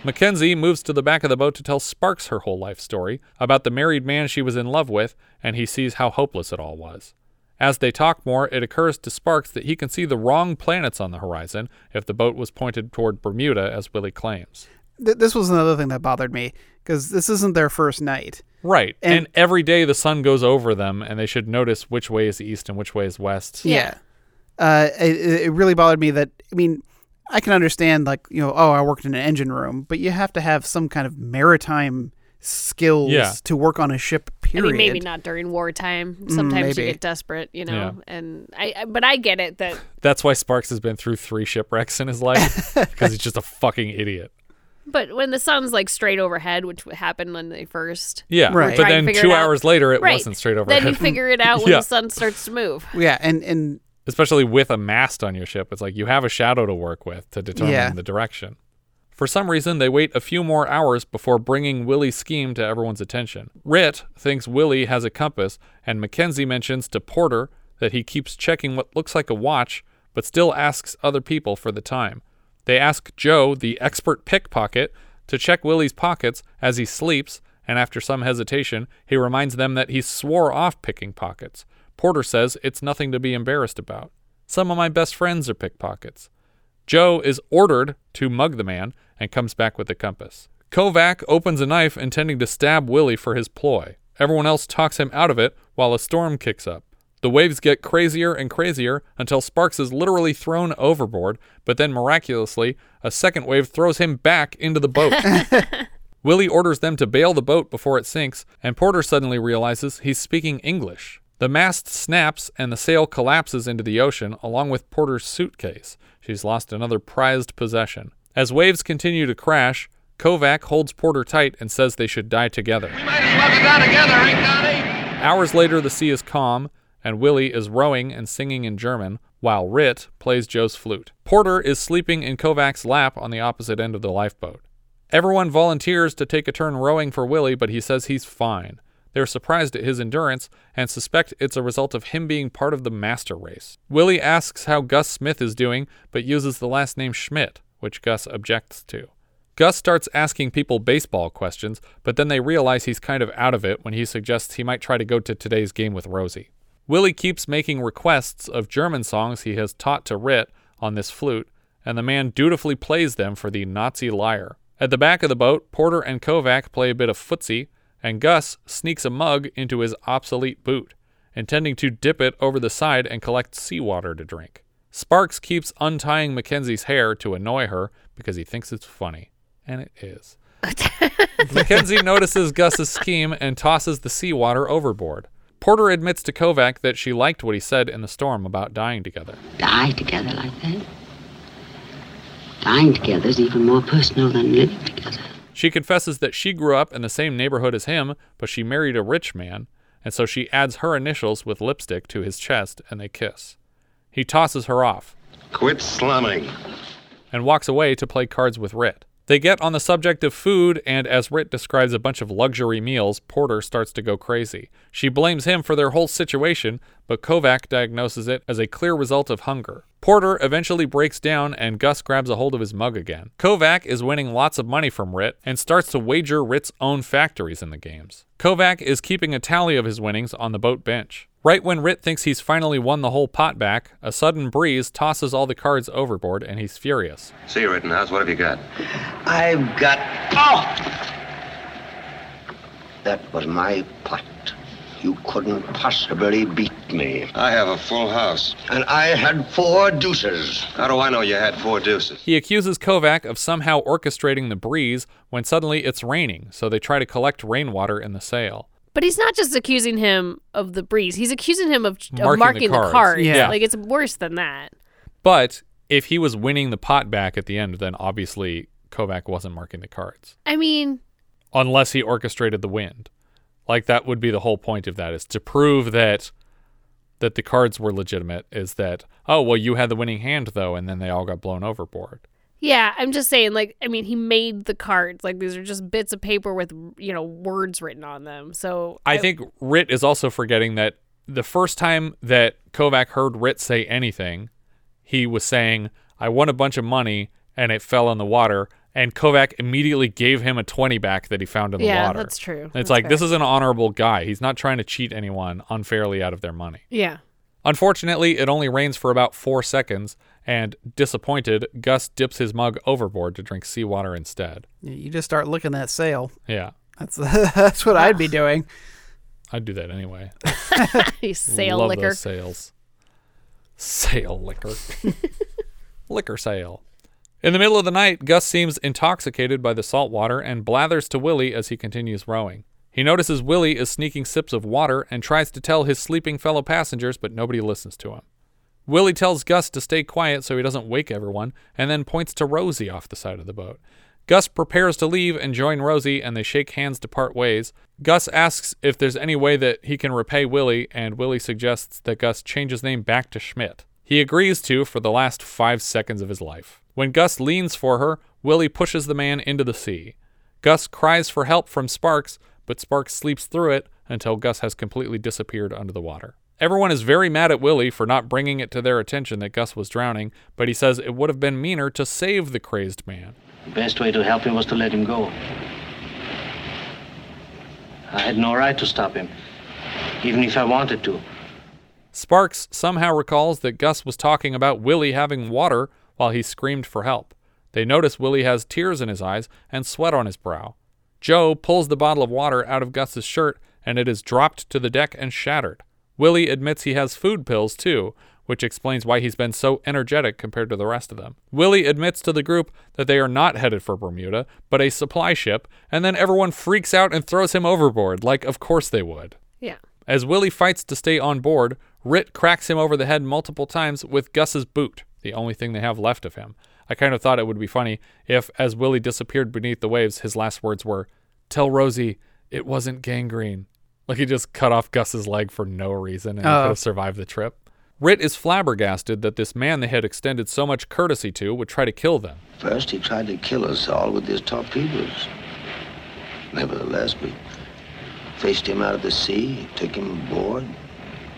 Mackenzie moves to the back of the boat to tell Sparks her whole life story about the married man she was in love with, and he sees how hopeless it all was. As they talk more, it occurs to Sparks that he can see the wrong planets on the horizon if the boat was pointed toward Bermuda, as Willie claims. Th- this was another thing that bothered me because this isn't their first night. Right. And, And- every day the sun goes over them, and they should notice which way is east and which way is west. Yeah. Uh, it, it really bothered me that, I mean, I can understand, like, you know, oh, I worked in an engine room, but you have to have some kind of maritime skills Yeah. to work on a ship, I period. mean, maybe not during wartime. Mm, Sometimes you get desperate, you know. Yeah. And I, I, but I get it that That's why Sparks has been through three shipwrecks in his life because he's just a fucking idiot. But when the sun's like straight overhead, which happened when they first Yeah, were but then two it out- hours later, it Right. wasn't straight overhead. Then you figure it out when Yeah. the sun starts to move. Yeah, and and especially with a mast on your ship. It's like you have a shadow to work with to determine Yeah. the direction. For some reason, they wait a few more hours before bringing Willie's scheme to everyone's attention. Rit thinks Willie has a compass, and Mackenzie mentions to Porter that he keeps checking what looks like a watch, but still asks other people for the time. They ask Joe, the expert pickpocket, to check Willie's pockets as he sleeps, and after some hesitation, he reminds them that he swore off picking pockets. Porter says it's nothing to be embarrassed about. Some of my best friends are pickpockets. Joe is ordered to mug the man and comes back with the compass. Kovac opens a knife intending to stab Willie for his ploy. Everyone else talks him out of it while a storm kicks up. The waves get crazier and crazier until Sparks is literally thrown overboard, but then miraculously, a second wave throws him back into the boat. Willie orders them to bail the boat before it sinks, and Porter suddenly realizes he's speaking English. The mast snaps and the sail collapses into the ocean along with Porter's suitcase. She's lost another prized possession. As waves continue to crash, Kovac holds Porter tight and says they should die together. Hours later, the sea is calm, and Willie is rowing and singing in German, while Rit plays Joe's flute. Porter is sleeping in Kovac's lap on the opposite end of the lifeboat. Everyone volunteers to take a turn rowing for Willie, but he says he's fine. They're surprised at his endurance and suspect it's a result of him being part of the master race. Willie asks how Gus Smith is doing, but uses the last name Schmidt, which Gus objects to. Gus starts asking people baseball questions, but then they realize he's kind of out of it when he suggests he might try to go to today's game with Rosie. Willie keeps making requests of German songs he has taught to Rit on this flute, and the man dutifully plays them for the Nazi liar. At the back of the boat, Porter and Kovac play a bit of footsie, and Gus sneaks a mug into his obsolete boot, intending to dip it over the side and collect seawater to drink. Sparks keeps untying Mackenzie's hair to annoy her because he thinks it's funny. And it is. Mackenzie notices Gus's scheme and tosses the seawater overboard. Porter admits to Kovac that she liked what he said in the storm about dying together. Die together like that? Dying together is even more personal than living together. She confesses that she grew up in the same neighborhood as him, but she married a rich man, and so she adds her initials with lipstick to his chest and they kiss. He tosses her off Quit slumming. and walks away to play cards with Rit. They get on the subject of food, and as Rit describes a bunch of luxury meals, Porter starts to go crazy. She blames him for their whole situation, but Kovac diagnoses it as a clear result of hunger. Porter eventually breaks down, and Gus grabs a hold of his mug again. Kovac is winning lots of money from Rit and starts to wager Rit's own factories in the games. Kovac is keeping a tally of his winnings on the boat bench. Right when Rit thinks he's finally won the whole pot back, a sudden breeze tosses all the cards overboard, and he's furious. See you, Rittenhouse. What have you got? I've got. Oh! That was my pot. You couldn't possibly beat me. I have a full house. And I had four deuces. How do I know you had four deuces? He accuses Kovac of somehow orchestrating the breeze when suddenly it's raining, so they try to collect rainwater in the sail. But he's not just accusing him of the breeze. He's accusing him of, of Marking marking, the the cards. cards. Yeah. Like it's worse than that. But if he was winning the pot back at the end, then obviously Kovac wasn't marking the cards. I mean, unless he orchestrated the wind. Like that would be the whole point of that is to prove that that the cards were legitimate is that oh well you had the winning hand though and then they all got blown overboard. Yeah, I'm just saying like I mean, he made the cards. Like these are just bits of paper with, you know, words written on them. So I think Rit is also forgetting that the first time that Kovac heard Rit say anything, he was saying, I won a bunch of money and it fell in the water. And Kovac immediately gave him a 20 back that he found in the Yeah, water. that's true. It's That's like, fair. this is an honorable guy. He's not trying to cheat anyone unfairly out of their money. Yeah. Unfortunately, it only rains for about four seconds, and disappointed, Gus dips his mug overboard to drink seawater instead. You just start looking at sail. Yeah, That's that's what I'd be doing. I'd do that anyway. You sail Love liquor. those sales. Sail liquor. liquor sale. In the middle of the night, Gus seems intoxicated by the salt water and blathers to Willie as he continues rowing. He notices Willie is sneaking sips of water and tries to tell his sleeping fellow passengers, but nobody listens to him. Willie tells Gus to stay quiet so he doesn't wake everyone, and then points to Rosie off the side of the boat. Gus prepares to leave and join Rosie, and they shake hands to part ways. Gus asks if there's any way that he can repay Willie, and Willie suggests that Gus change his name back to Schmidt. He agrees to for the last five seconds of his life. When Gus leans for her, Willie pushes the man into the sea. Gus cries for help from Sparks, but Sparks sleeps through it until Gus has completely disappeared under the water. Everyone is very mad at Willie for not bringing it to their attention that Gus was drowning, but he says it would have been meaner to save the crazed man. The best way to help him was to let him go. I had no right to stop him, even if I wanted to. Sparks somehow recalls that Gus was talking about Willie having water while he screamed for help. They notice Willie has tears in his eyes and sweat on his brow. Joe pulls the bottle of water out of Gus's shirt and it is dropped to the deck and shattered. Willie admits he has food pills too, which explains why he's been so energetic compared to the rest of them. Willie admits to the group that they are not headed for Bermuda, but a supply ship, and then everyone freaks out and throws him overboard, like of course they would. Yeah. As Willie fights to stay on board, Rit cracks him over the head multiple times with Gus's boot, the only thing they have left of him. I kind of thought it would be funny if, as Willie disappeared beneath the waves, his last words were, Tell Rosie it wasn't gangrene. Like he just cut off Gus's leg for no reason and he Oh. could have survived the trip. Rit is flabbergasted that this man they had extended so much courtesy to would try to kill them. First, he tried to kill us all with his torpedoes. Nevertheless, we faced him out of the sea, took him aboard,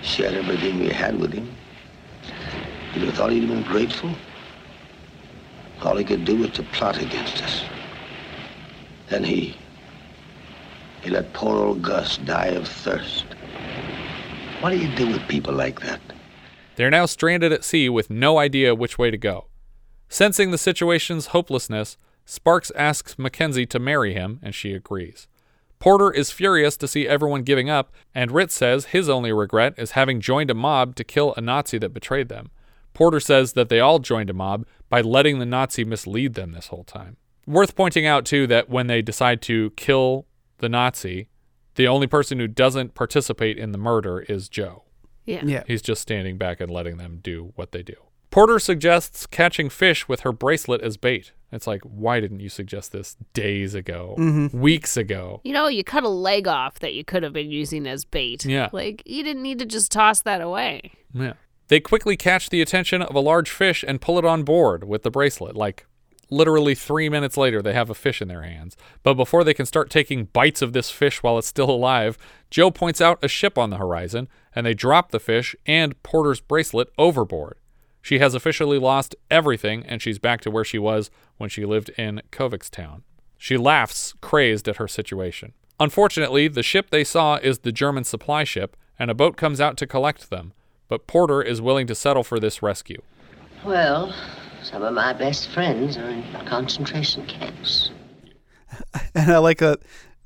shared everything we had with him. You'd have thought he'd been grateful. All he could do was to plot against us. Then he, he let poor old Gus die of thirst. What do you do with people like that? They're now stranded at sea with no idea which way to go. Sensing the situation's hopelessness, Sparks asks Mackenzie to marry him, and she agrees. Porter is furious to see everyone giving up, and Ritz says his only regret is having joined a mob to kill a Nazi that betrayed them. Porter says that they all joined a mob by letting the Nazi mislead them this whole time. Worth pointing out, too, that when they decide to kill the Nazi, the only person who doesn't participate in the murder is Joe. Yeah. Yeah. He's just standing back and letting them do what they do. Porter suggests catching fish with her bracelet as bait. It's like, why didn't you suggest this days ago, Mhm. weeks ago? You know, you cut a leg off that you could have been using as bait. Yeah. Like, you didn't need to just toss that away. Yeah. They quickly catch the attention of a large fish and pull it on board with the bracelet. Like, Literally three minutes later, they have a fish in their hands. But before they can start taking bites of this fish while it's still alive, Joe points out a ship on the horizon, and they drop the fish and Porter's bracelet overboard. She has officially lost everything, and she's back to where she was when she lived in Kovikstown. She laughs, crazed at her situation. Unfortunately, the ship they saw is the German supply ship, and a boat comes out to collect them. But Porter is willing to settle for this rescue. Well, some of my best friends are in concentration camps. And I like that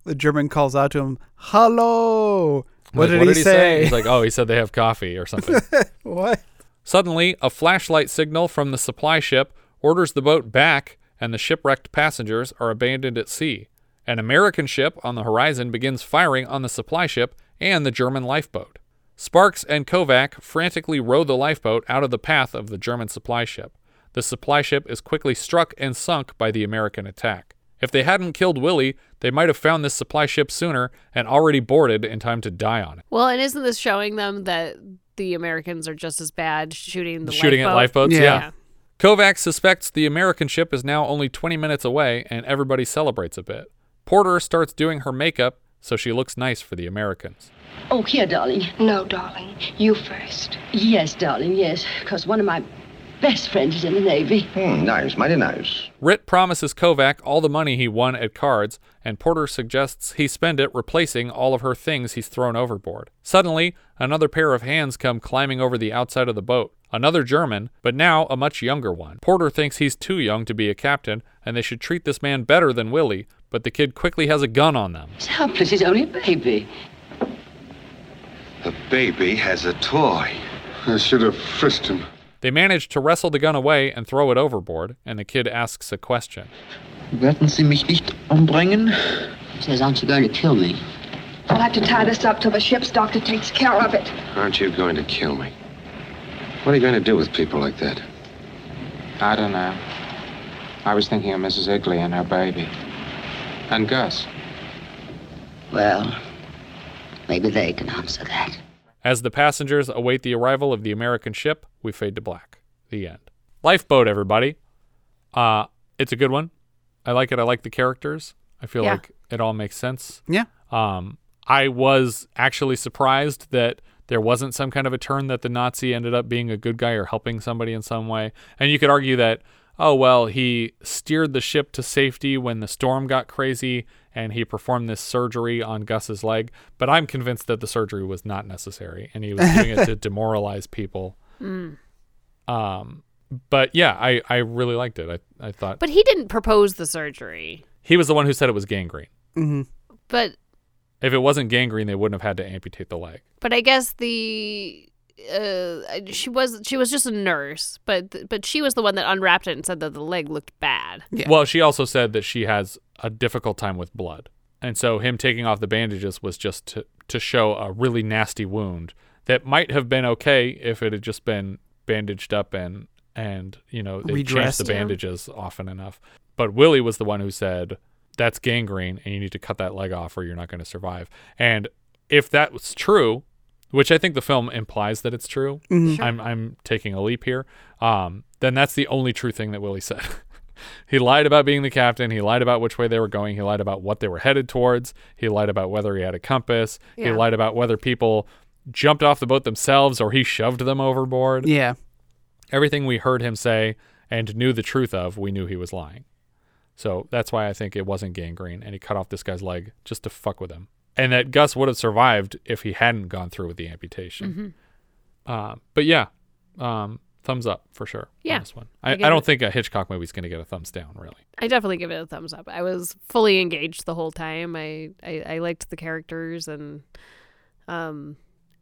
the German calls out to him, "Hello." What, Like, did, he, say? He's like, oh, he said they have coffee or something. what? Suddenly, a flashlight signal from the supply ship orders the boat back, and the shipwrecked passengers are abandoned at sea. An American ship on the horizon begins firing on the supply ship and the German lifeboat. Sparks and Kovac frantically row the lifeboat out of the path of the German supply ship. The supply ship is quickly struck and sunk by the American attack. If they hadn't killed Willie, they might have found this supply ship sooner and already boarded in time to die on it. Well, and isn't this showing them that the Americans are just as bad shooting the shooting at lifeboat? lifeboats. Yeah. Kovac suspects the American ship is now only 20 minutes away, and everybody celebrates a bit. Porter starts doing her makeup so she looks nice for the Americans. Oh, here, darling. No, darling. You first. Yes, darling, yes. Because one of my best friend is in the Navy. Hmm, nice, mighty nice. Rit promises Kovac all the money he won at cards, and Porter suggests he spend it replacing all of her things he's thrown overboard. Suddenly, another pair of hands come climbing over the outside of the boat. Another German, but now a much younger one. Porter thinks he's too young to be a captain, and they should treat this man better than Willie, but the kid quickly has a gun on them. He's helpless. He's only a baby. The baby has a toy. I should have frisked him. They manage to wrestle the gun away and throw it overboard, and the kid asks a question. Werden Sie mich nicht umbringen? He says, Aren't you going to kill me? We'll have to tie this up till the ship's doctor takes care of it. Aren't you going to kill me? What are you going to do with people like that? I don't know. I was thinking of Mrs. Igley and her baby. And Gus. Well, maybe they can answer that. As the passengers await the arrival of the American ship, we fade to black. The end. Lifeboat, everybody. Uh, it's a good one. I like it. I like the characters. I feel Yeah. like it all makes sense. Yeah. Um, I was actually surprised that there wasn't some kind of a turn that the Nazi ended up being a good guy or helping somebody in some way. And you could argue that, oh, well, he steered the ship to safety when the storm got crazy and he performed this surgery on Gus's leg. But I'm convinced that the surgery was not necessary and he was doing it to demoralize people. Mm. Um, but yeah, I, I really liked it. I, I thought But he didn't propose the surgery. he was the one who said it was gangrene. Mm-hmm. But If it wasn't gangrene, they wouldn't have had to amputate the leg. but I guess the uh she was she was just a nurse, but but she was the one that unwrapped it and said that the leg looked bad. Well, she also said that she has a difficult time with blood. And so him taking off the bandages was just to, to show a really nasty wound that might have been okay if it had just been bandaged up and and you know they changed Redressed. the Yeah. bandages often enough. But Willie was the one who said that's gangrene and you need to cut that leg off or you're not going to survive. And if that was true, which I think the film implies that it's true, Mhm. Sure. I'm I'm taking a leap here. Um, then that's the only true thing that Willie said. he lied about being the captain. He lied about which way they were going. He lied about what they were headed towards. He lied about whether he had a compass. He lied about whether people jumped off the boat themselves or he shoved them overboard. Yeah. Everything we heard him say and knew the truth of, we knew he was lying. So that's why I think it wasn't gangrene and he cut off this guy's leg just to fuck with him. And that Gus would have survived if he hadn't gone through with the amputation. Uh, but yeah, um, thumbs up for sure. Yeah. On this one. I I, I, don't it- think a Hitchcock movie is going to get a thumbs down, really. I definitely give it a thumbs up. I was fully engaged the whole time. I I, I liked the characters and um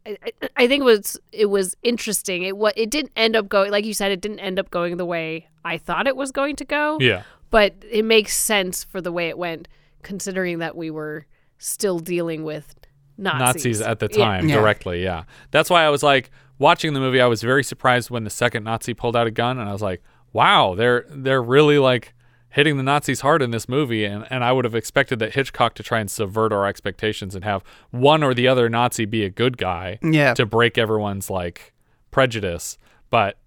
I, I- I think it was it was interesting. It what it didn't end up going like you said. It didn't end up going the way I thought it was going to go. Yeah. but it makes sense for the way it went, considering that we were still dealing with Nazis, at the Yeah. time directly. Yeah, that's why I was like watching the movie. I was very surprised when the second Nazi pulled out a gun, and I was like, "Wow, they're they're really like hitting the Nazis hard in this movie." And and I would have expected that Hitchcock to try and subvert our expectations and have one or the other Nazi be a good guy, Yeah. to break everyone's like prejudice. But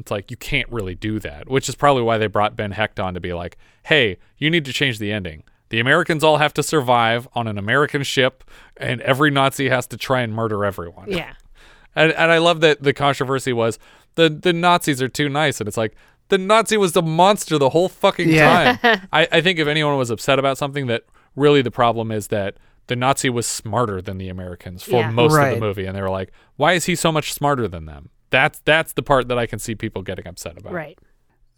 It's like you can't really do that, which is probably why they brought Ben Hecht on to be like, "Hey, you need to change the ending. The Americans all have to survive on an American ship, and every Nazi has to try and murder everyone." Yeah. And and I love that the controversy was the the Nazis are too nice, and it's like the Nazi was the monster the whole fucking Yeah. time. I, I think if anyone was upset about something, that really the problem is that the Nazi was smarter than the Americans for Yeah. most of the movie, and they were like, "Why is he so much smarter than them?" That's that's the part that I can see people getting upset about. Right.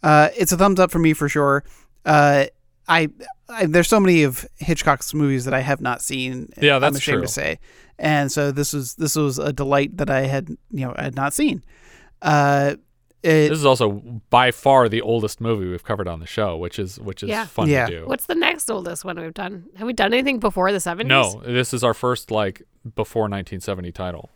Uh, it's a thumbs up for me for sure. Uh, I, I there's so many of Hitchcock's movies that I have not seen. Yeah, I'm that's ashamed true. to say, and so this was this was a delight that I had you know I had not seen. Uh, it, This is also by far the oldest movie we've covered on the show, which is which is Yeah. fun Yeah. to do. What's the next oldest one we've done? Have we done anything before the 70s? No, this is our first like before 1970 title.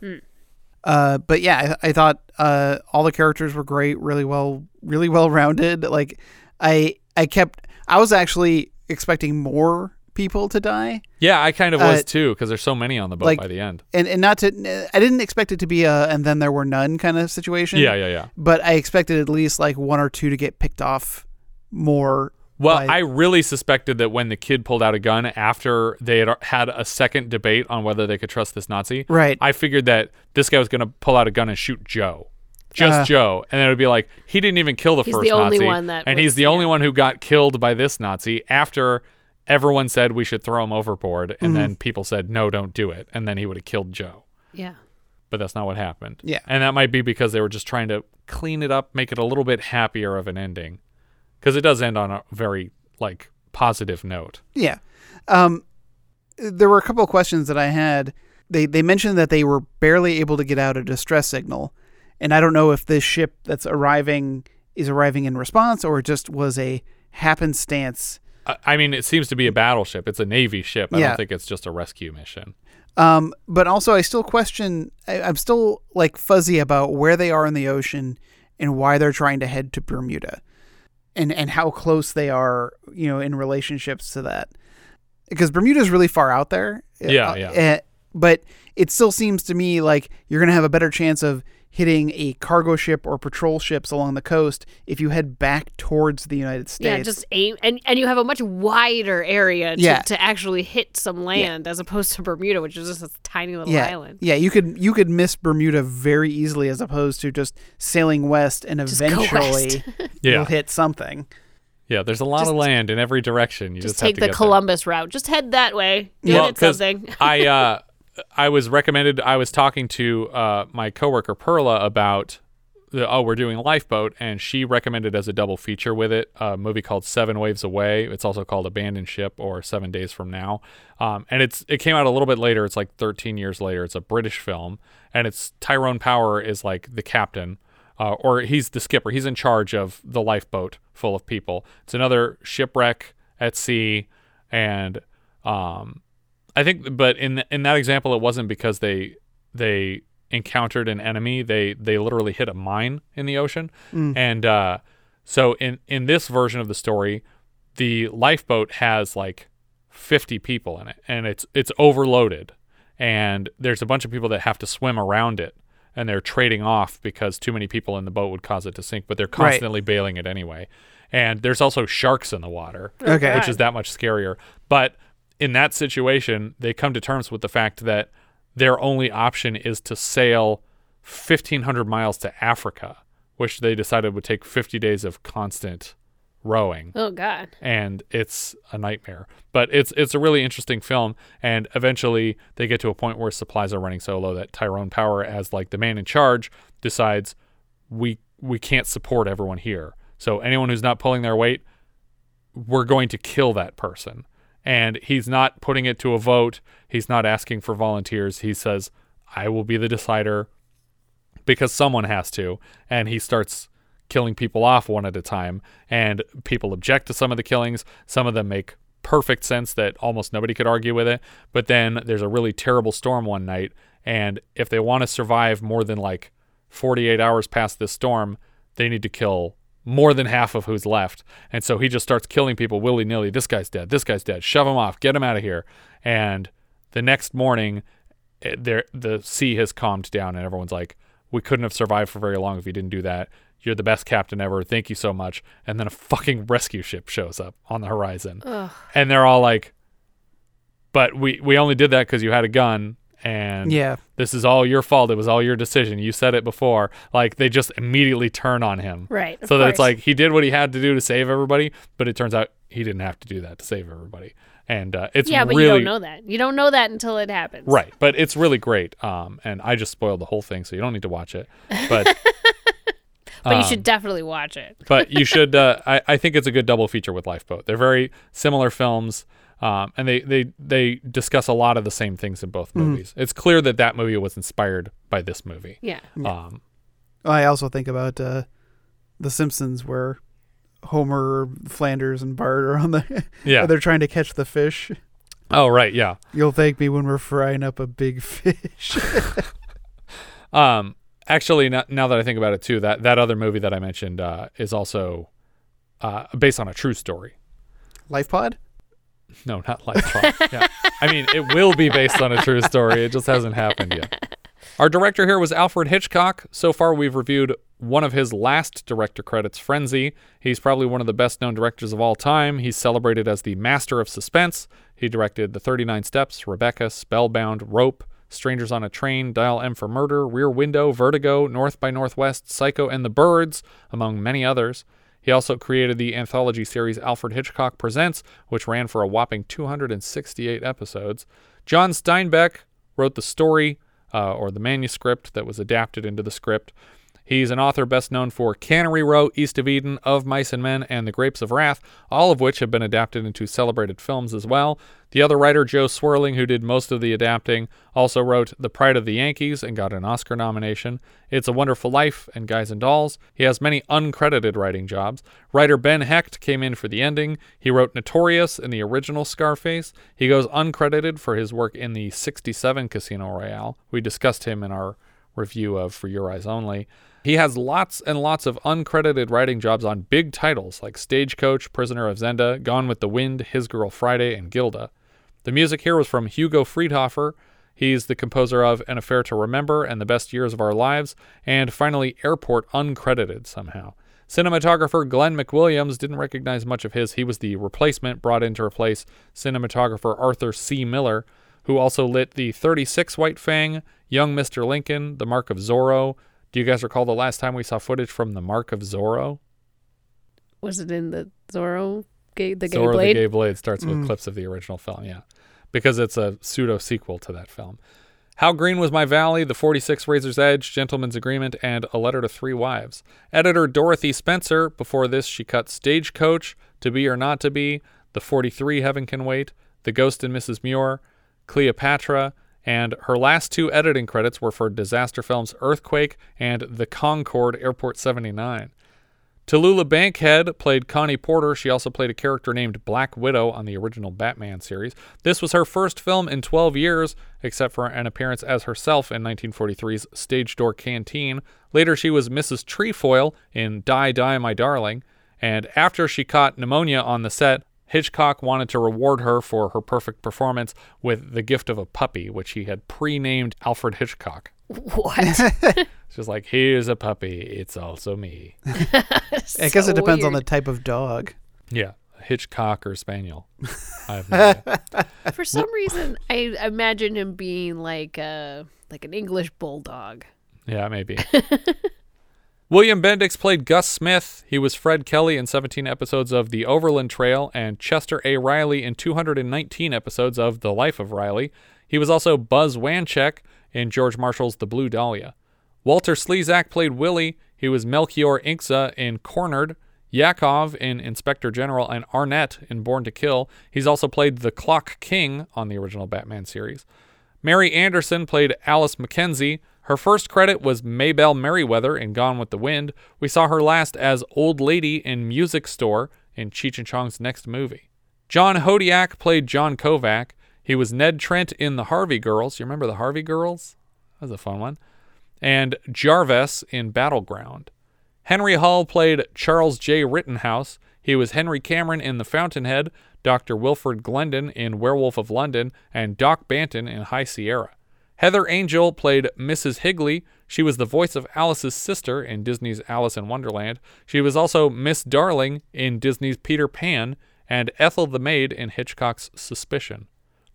Uh, but yeah, I, I thought uh, all the characters were great, really well, really well rounded. Like, I I kept, I was actually expecting more people to die, Yeah, I kind of was Uh, too because there's so many on the boat like- by the end. and and not to, I didn't expect it to be a and then there were none kind of situation. Yeah, yeah, yeah. But I expected at least like one or two to get picked off more. Well, by- I really suspected that when the kid pulled out a gun after they had had a second debate on whether they could trust this Nazi, Right. I figured that this guy was going to pull out a gun and shoot Joe, just Uh. Joe, and it would be like he didn't even kill the He's first the only Nazi, one that and was- he's the only one who got killed by this Nazi after everyone said we should throw him overboard, and Mhm. then people said no, don't do it, and then he would have killed Joe. Yeah. But that's not what happened. Yeah. And that might be because they were just trying to clean it up, make it a little bit happier of an ending. Because it does end on a very, like, positive note. Yeah. Um, there were a couple of questions that I had. They they mentioned that they were barely able to get out a distress signal, and I don't know if this ship that's arriving is arriving in response or it just was a happenstance. I, mean, it seems to be a battleship. It's a Navy ship. I Yeah. don't think it's just a rescue mission. Um, but also, I still question. I, I'm still like fuzzy about where they are in the ocean and why they're trying to head to Bermuda, and and how close they are, you know, in relationships to that. Because Bermuda's really far out there. Yeah, Uh, yeah. eh, but it still seems to me like you're gonna have a better chance of hitting a cargo ship or patrol ships along the coast if you head back towards the United States. Yeah, just aim, and, and you have a much wider area to, Yeah. to actually hit some land as opposed to Bermuda, which is just a tiny little yeah, island. Yeah, you could you could miss Bermuda very easily as opposed to just sailing west and Just eventually west. Yeah. you'll hit something. Yeah, there's a lot Just- of land in every direction. You just, Just have take to the get there. Columbus route. Just head that way. You Well, hit 'cause something. I uh, I was recommended. I was talking to uh, my coworker Perla about the oh we're doing Lifeboat, and she recommended as a double feature with it a movie called Seven Waves Away. It's also called Abandoned Ship or Seven Days from Now. Um, and it's it came out a little bit later. It's like 13 years later. It's a British film, and it's Tyrone Power is like the captain. Uh, or he's the skipper. He's in charge of the lifeboat full of people. It's another shipwreck at sea, and um, I think, but in in that example, it wasn't because they they encountered an enemy. They they literally hit a mine in the ocean, Mm. and uh, so in in this version of the story, the lifeboat has like fifty people in it, and it's it's overloaded, and there's a bunch of people that have to swim around it. And they're trading off because too many people in the boat would cause it to sink, but they're Right. constantly bailing it anyway. And there's also sharks in the water, Okay. which is that much scarier. But in that situation, they come to terms with the fact that their only option is to sail 1,500 miles to Africa, which they decided would take 50 days of constant rowing. oh God. And it's a nightmare, but it's it's a really interesting film. And eventually, they get to a point where supplies are running so low that Tyrone Power, as like the man in charge, decides we we can't support everyone here. So anyone who's not pulling their weight, we're going to kill that person. And he's not putting it to a vote. He's not asking for volunteers. He says, I will be the decider because someone has to. And he starts killing people off one at a time. And people object to some of the killings. Some of them make perfect sense that almost nobody could argue with it. But then there's a really terrible storm one night. And if they want to survive more than like 48 hours past this storm, they need to kill more than half of who's left. And so he just starts killing people willy nilly. This guy's dead. This guy's dead. Shove him off. Get him out of here. And the next morning, eh, there the sea has calmed down, and everyone's like, "We couldn't have survived for very long if you didn't do that. You're the best captain ever. Thank you so much. And then a fucking rescue ship shows up on the horizon. Ugh. And they're all like, but we, we only did that because you had a gun. And Yeah. this is all your fault. It was all your decision. You said it before. Like they just immediately turn on him. Right, So that it's like he did what he had to do to save everybody, but it turns out he didn't have to do that to save everybody. And uh, it's yeah, but really you don't know that. You don't know that until it happens. Right, but it's really great. Um, and I just spoiled the whole thing, so you don't need to watch it. But But you um, should definitely watch it. but you should. Uh, I I think it's a good double feature with Lifeboat. They're very similar films, um, and they they they discuss a lot of the same things in both Mhm. movies. It's clear that that movie was inspired by this movie. Yeah. Um, I also think about uh, The Simpsons, where Homer, Flanders, and Bart are on the. Yeah. they're trying to catch the fish. Oh right, yeah. You'll thank me when we're frying up a big fish. Um, actually, now, now that I think about it too, that that other movie that I mentioned uh, is also uh, based on a true story. Life Pod. No, not Life Pod. yeah. I mean, it will be based on a true story. It just hasn't happened yet. Our director here was Alfred Hitchcock. So far, we've reviewed one of his last director credits, Frenzy. He's probably one of the best known directors of all time. He's celebrated as the master of suspense. He directed The 39 Steps, Rebecca, Spellbound, Rope, Strangers on a Train, Dial M for Murder, Rear Window, Vertigo, North by Northwest, Psycho, and The Birds, among many others. He also created the anthology series Alfred Hitchcock Presents, which ran for a whopping 268 episodes. John Steinbeck wrote the story, uh, or the manuscript that was adapted into the script. He's an author best known for Cannery Row, East of Eden, Of Mice and Men, and The Grapes of Wrath, all of which have been adapted into celebrated films as well. The other writer, Jo Swerling, who did most of the adapting, also wrote The Pride of the Yankees and got an Oscar nomination. It's a Wonderful Life and Guys and Dolls. He has many uncredited writing jobs. Writer Ben Hecht came in for the ending. He wrote Notorious in the original Scarface. He goes uncredited for his work in the 67 Casino Royale. We discussed him in our review of For Your Eyes Only. He has lots and lots of uncredited writing jobs on big titles like Stagecoach, Prisoner of Zenda, Gone with the Wind, His Girl Friday, and Gilda. The music here was from Hugo Friedhofer. He's the composer of An Affair to Remember and The Best Years of Our Lives, and finally Airport uncredited somehow. Cinematographer Glen MacWilliams didn't recognize much of his. He was the replacement brought in to replace cinematographer Arthur C. Miller, who also lit the 36 White Fang, Young Mr. Lincoln, The Mark of Zorro. Do you guys recall the last time we saw footage from The Mark of Zorro? Was it in the Zorro, gay, the gay Zorro blade? the Gay Blade starts with Mm. clips of the original film, yeah, because it's a pseudo sequel to that film. How Green Was My Valley, The 46 Razor's Edge, Gentleman's Agreement, and A Letter to Three Wives. Editor Dorothy Spencer, before this, she cut Stagecoach, To Be or Not to Be, The 43 Heaven Can Wait, The Ghost and Mrs. Muir, Cleopatra, and her last two editing credits were for disaster films Earthquake and The Concorde Airport 79. Tallulah Bankhead played Connie Porter. She also played a character named Black Widow on the original Batman series. This was her first film in 12 years, except for an appearance as herself in 1943's Stage Door Canteen. Later, she was Mrs. Trefoil in Die, Die, My Darling. And after she caught pneumonia on the set, Hitchcock wanted to reward her for her perfect performance with the gift of a puppy, which he had pre named Alfred Hitchcock. What? It's just like, here's a puppy. It's also me. I guess it depends on the type of dog. Yeah, Hitchcock or Spaniel. I have no idea. For some reason, I imagine him being like a like an English bulldog. Yeah, maybe. William Bendix played Gus Smith. He was Fred Kelly in 17 episodes of The Overland Trail and Chester A. Riley in 219 episodes of The Life of Riley. He was also Buzz Wanchek in George Marshall's The Blue Dahlia. Walter Slezak played Willie. He was Melchior Incza in Cornered, Yakov in Inspector General, and Arnett in Born to Kill. He's also played the Clock King on the original Batman series. Mary Anderson played Alice Mackenzie. Her first credit was Maybelle Merriweather in Gone with the Wind. We saw her last as Old Lady in Music Store in Cheech and Chong's next movie. John Hodiak played John Kovac. He was Ned Trent in The Harvey Girls. You remember The Harvey Girls? That was a fun one. And Jarvis in Battleground. Henry Hull played Charles J. Rittenhouse. He was Henry Cameron in The Fountainhead, Dr. Wilfred Glendon in Werewolf of London, and Doc Banton in High Sierra. Heather Angel played Mrs. Higley. She was the voice of Alice's sister in Disney's Alice in Wonderland. She was also Miss Darling in Disney's Peter Pan and Ethel the Maid in Hitchcock's Suspicion.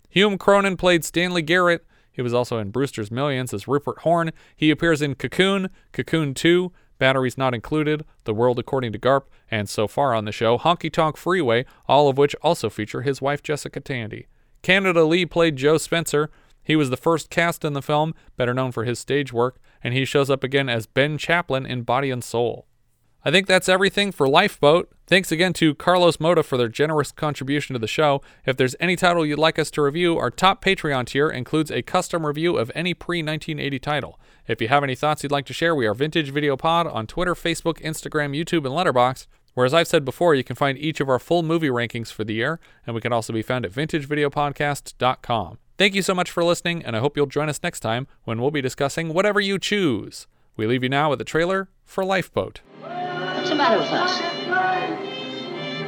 Hume Cronyn played Stanley Garrett. He was also in Brewster's Millions as Rupert Horn. He appears in Cocoon, Cocoon 2, Batteries Not Included, The World According to Garp, and so far on the show, Honky Tonk Freeway, all of which also feature his wife Jessica Tandy. Canada Lee played Joe Spencer. He was the first cast in the film, better known for his stage work, and he shows up again as Ben Chaplin in Body and Soul. I think that's everything for Lifeboat. Thanks again to Carlos Moda for their generous contribution to the show. If there's any title you'd like us to review, our top Patreon tier includes a custom review of any pre 1980 title. If you have any thoughts you'd like to share, we are Vintage Video Pod on Twitter, Facebook, Instagram, YouTube, and Letterboxd. Where, as I've said before, you can find each of our full movie rankings for the year, and we can also be found at vintagevideopodcast.com. Thank you so much for listening, and I hope you'll join us next time when we'll be discussing whatever you choose. We leave you now with a trailer for Lifeboat. What's the matter with us?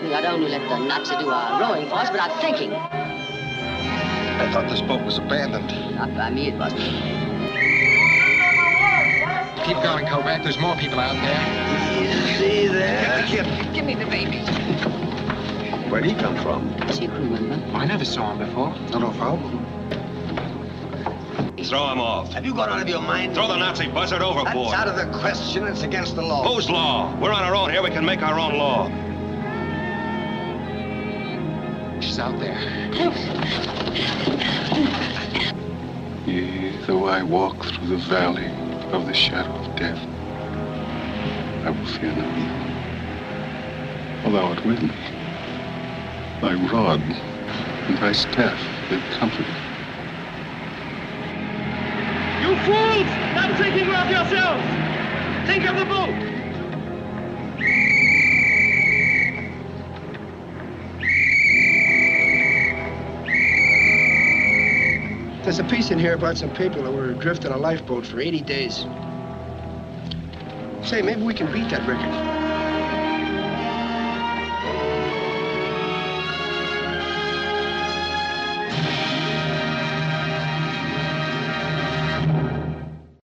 We not only let the Nazi do our rowing for us, but our thinking. I thought this boat was abandoned. Not by me, it wasn't. Keep going, Kovac. There's more people out there. See there? Get the kid. Give me the baby. Where'd he come from? Is he a crew member? I never saw him before. Not no problem. Throw him off. Have you gone out of your mind? Throw the Nazi buzzard overboard. That's out of the question. It's against the law. Whose law? We're on our own here. We can make our own law. She's out there. Yea, though I walk through the valley of the shadow of death, I will fear no evil. For thou art with me. Thy rod and thy staff, they comfort me. You fools! Not thinking of yourselves! Think of the boat! There's a piece in here about some people that were adrift in a lifeboat for 80 days. Say, maybe we can beat that record.